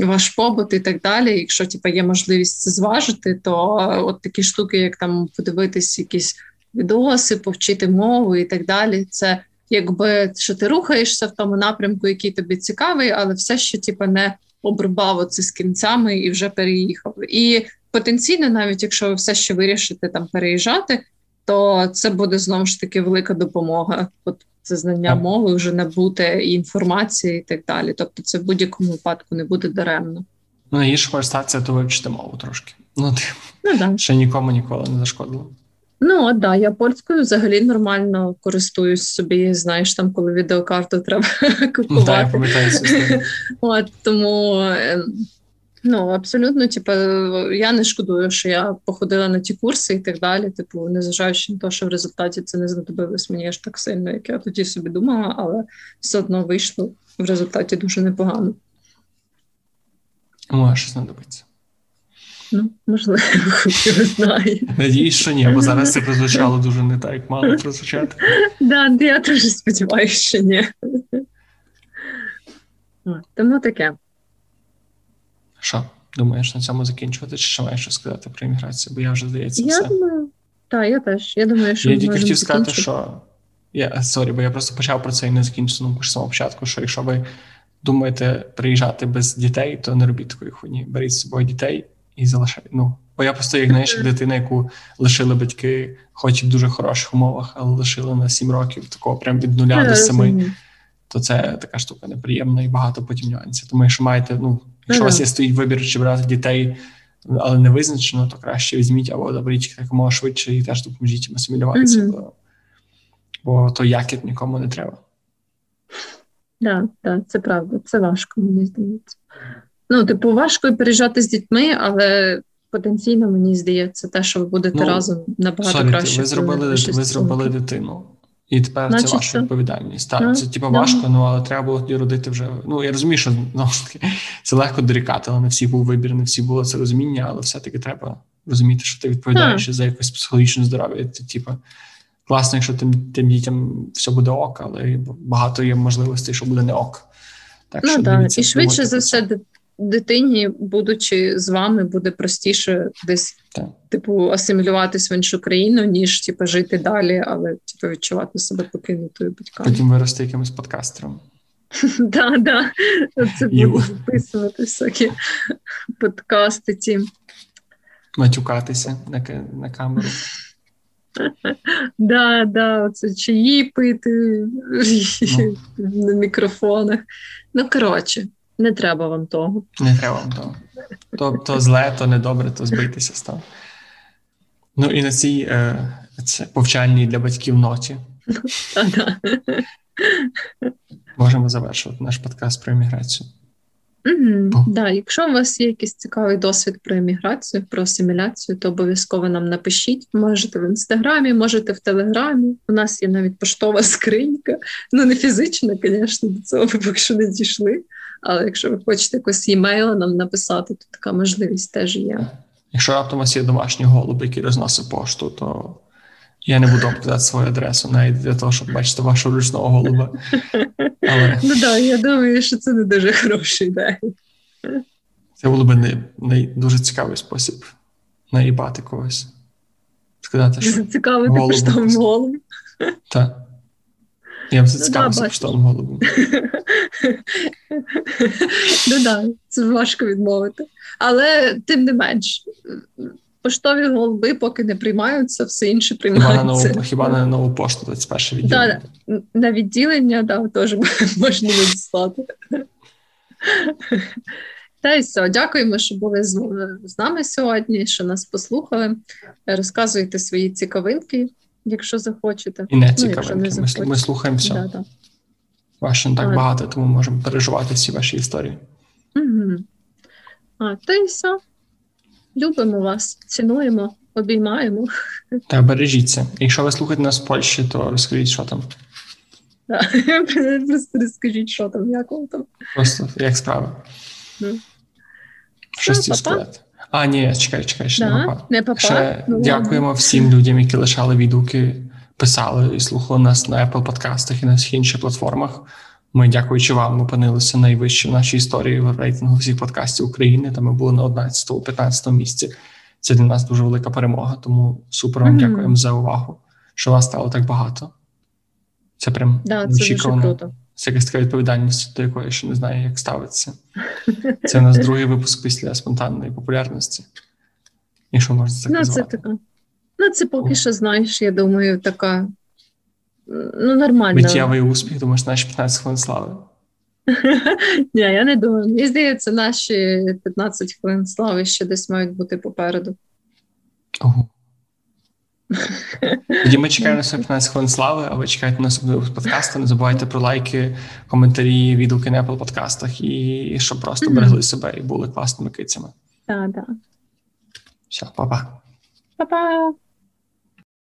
е, ваш побут і так далі. Якщо типу, є можливість це зважити, то от такі штуки, як там подивитись якісь відоси, повчити мову і так далі, це якби що ти рухаєшся в тому напрямку, який тобі цікавий, але все ще типу, не обрубав оце з кінцями і вже переїхав. І потенційно, навіть якщо ви все ще вирішите там переїжджати, то це буде знову ж таки велика допомога. От це знання мови, вже набути і інформації, і так далі. Тобто, це в будь-якому випадку не буде даремно. Ну, найгірша констація, то вивчити мову трошки. Ну, ти ну да. ще нікому ніколи не зашкодило. Ну, от, да, я польською взагалі нормально користуюсь собі, знаєш, там, коли відеокарту треба купувати. Ну, так, От, Тому ем, ну, абсолютно, типу, я не шкодую, що я походила на ті курси і так далі. Типу, незважаючи на те, що в результаті це не знадобилось мені аж так сильно, як я тоді собі думала, але все одно вийшло в результаті дуже непогано. Може, знадобиться. Ну, можливо, не знаю. Надіюсь, що ні, бо зараз це прозвучало дуже не так, як мало прозвучати. Так, я теж сподіваюся, що ні. Тому таке. Що, думаєш на цьому закінчувати? Чи ще маєш щось сказати про імміграцію? Бо я вже здається. Я все. думаю, так, я теж. Я думаю, що я тільки хотів сказати, що. Я sorry, бо я просто почав про це і не закінчив думку з самого початку, що якщо ви думаєте приїжджати без дітей, то не робіть такої хуйні. Беріть з собою дітей і залишай. Ну, бо я просто як знаєш, дитина, яку лишили батьки, хоч і в дуже хороших умовах, але лишили на сім років, такого прям від нуля до семи. То це така штука неприємна і багато потім нюансів. Тому якщо маєте, ну Якщо у вас є стоїть вибір, чи брати дітей, але не визначено, то краще візьміть або доберіть якомога швидше і теж допоможіть їм асимілюватися, mm-hmm. бо, бо то якір нікому не треба. Так, да, да, це правда, це важко, мені здається. Ну, типу, важко переїжджати з дітьми, але потенційно мені здається, те, що ви будете ну, разом набагато sorry, краще. Ви зробили ви зробили дитину. І тепер Значить, це ваша відповідальність. Так, no, це типу, no. важко, ну але треба було тоді родити вже. Ну я розумію, що ну, це легко дорікати, але не всі був вибір, не всі було це розуміння, але все-таки треба розуміти, що ти відповідаєш за якесь психологічне здоров'я. Це типу, класно, якщо тим тим дітям все буде ок, але багато є можливостей, що буде не ок. Так, ну так, і швидше за все, дитині, будучи з вами, буде простіше десь так. типу асимілюватись в іншу країну, ніж типу, жити далі, але типу, відчувати себе покинутою батьками. Потім вирости якимось подкастером. Так, так. Це буде записувати всякі подкасти. ті. Матюкатися на на камеру. Да, да, це чаї пити ну. на мікрофонах. Ну, коротше, не треба вам того. Не треба вам того. То то зле, то недобре, то збитися став. Ну і на цій е, це повчальній для батьків ноті. Можемо завершувати наш подкаст про еміграцію. Угу, да, Якщо у вас є якийсь цікавий досвід про еміграцію, про асиміляцію, то обов'язково нам напишіть. Можете в інстаграмі, можете в телеграмі. У нас є навіть поштова скринька. Ну не фізична, звісно, до цього ви поки що не дійшли. Але якщо ви хочете якось емейл нам написати, то така можливість теж є. Якщо раптом у вас є домашній голуб, який розносить пошту, то я не буду казати свою адресу навіть для того, щоб бачити вашого ручного голуба. Але... Ну так, я думаю, що це не дуже хороша ідея. Це було б не, не дуже цікавий спосіб наїбати когось. Сказати, що Цікавити поштовим голубом. Так. Я зацікавився ну, поштовим голубом. Ну так, це важко відмовити. Але тим не менш, поштові голуби поки не приймаються, все інше приймаються. Хіба на нову, пошту 21 відділення? Да, на відділення, да, теж можна надіслати. Та й все. Дякуємо, що були з нами сьогодні, що нас послухали. Розказуйте свої цікавинки, якщо захочете. І не цікавинки. Ну, ми, ми слухаємо все. Да, да. Ваше не так а, багато, тому можемо переживати всі ваші історії. Угу. А, Та й все. Любимо вас, цінуємо, обіймаємо. Та бережіться. Якщо ви слухаєте нас в Польщі, то розкажіть, що там. Просто розкажіть, що там, як вам там. Просто як справи. Ну. Щось ці сказати. А, ні, чекай, чекай, ще да, не папа. Не папа. Ще ну, дякуємо ладно. всім людям, які лишали відгуки, писали і слухали нас на Apple подкастах і на всіх інших платформах. Ми, дякуючи вам, опинилися найвище в нашій історії в рейтингу всіх подкастів України. Та ми були на 11-15 місці. Це для нас дуже велика перемога. Тому супер вам mm-hmm. дякуємо за увагу, що вас стало так багато. Це прям да, це дуже круто. Це якась така відповідальність, до якої я ще не знаю, як ставитися. Це у нас другий випуск після спонтанної популярності. Якщо можна так ну, Це така. Ну, це поки що, знаєш, я думаю, така ну, нормально. Миттєвий успіх, думаєш, наші 15 хвилин слави. Ні, я не думаю. Мені здається, наші 15 хвилин слави ще десь мають бути попереду. Ого. Тоді ми чекаємо на 15 хвилин слави, а ви чекаєте на наступного подкасту. Не забувайте про лайки, коментарі, відгуки на Apple подкастах і щоб просто берегли себе і були класними кицями. Так, так. Все, па-па. Па-па.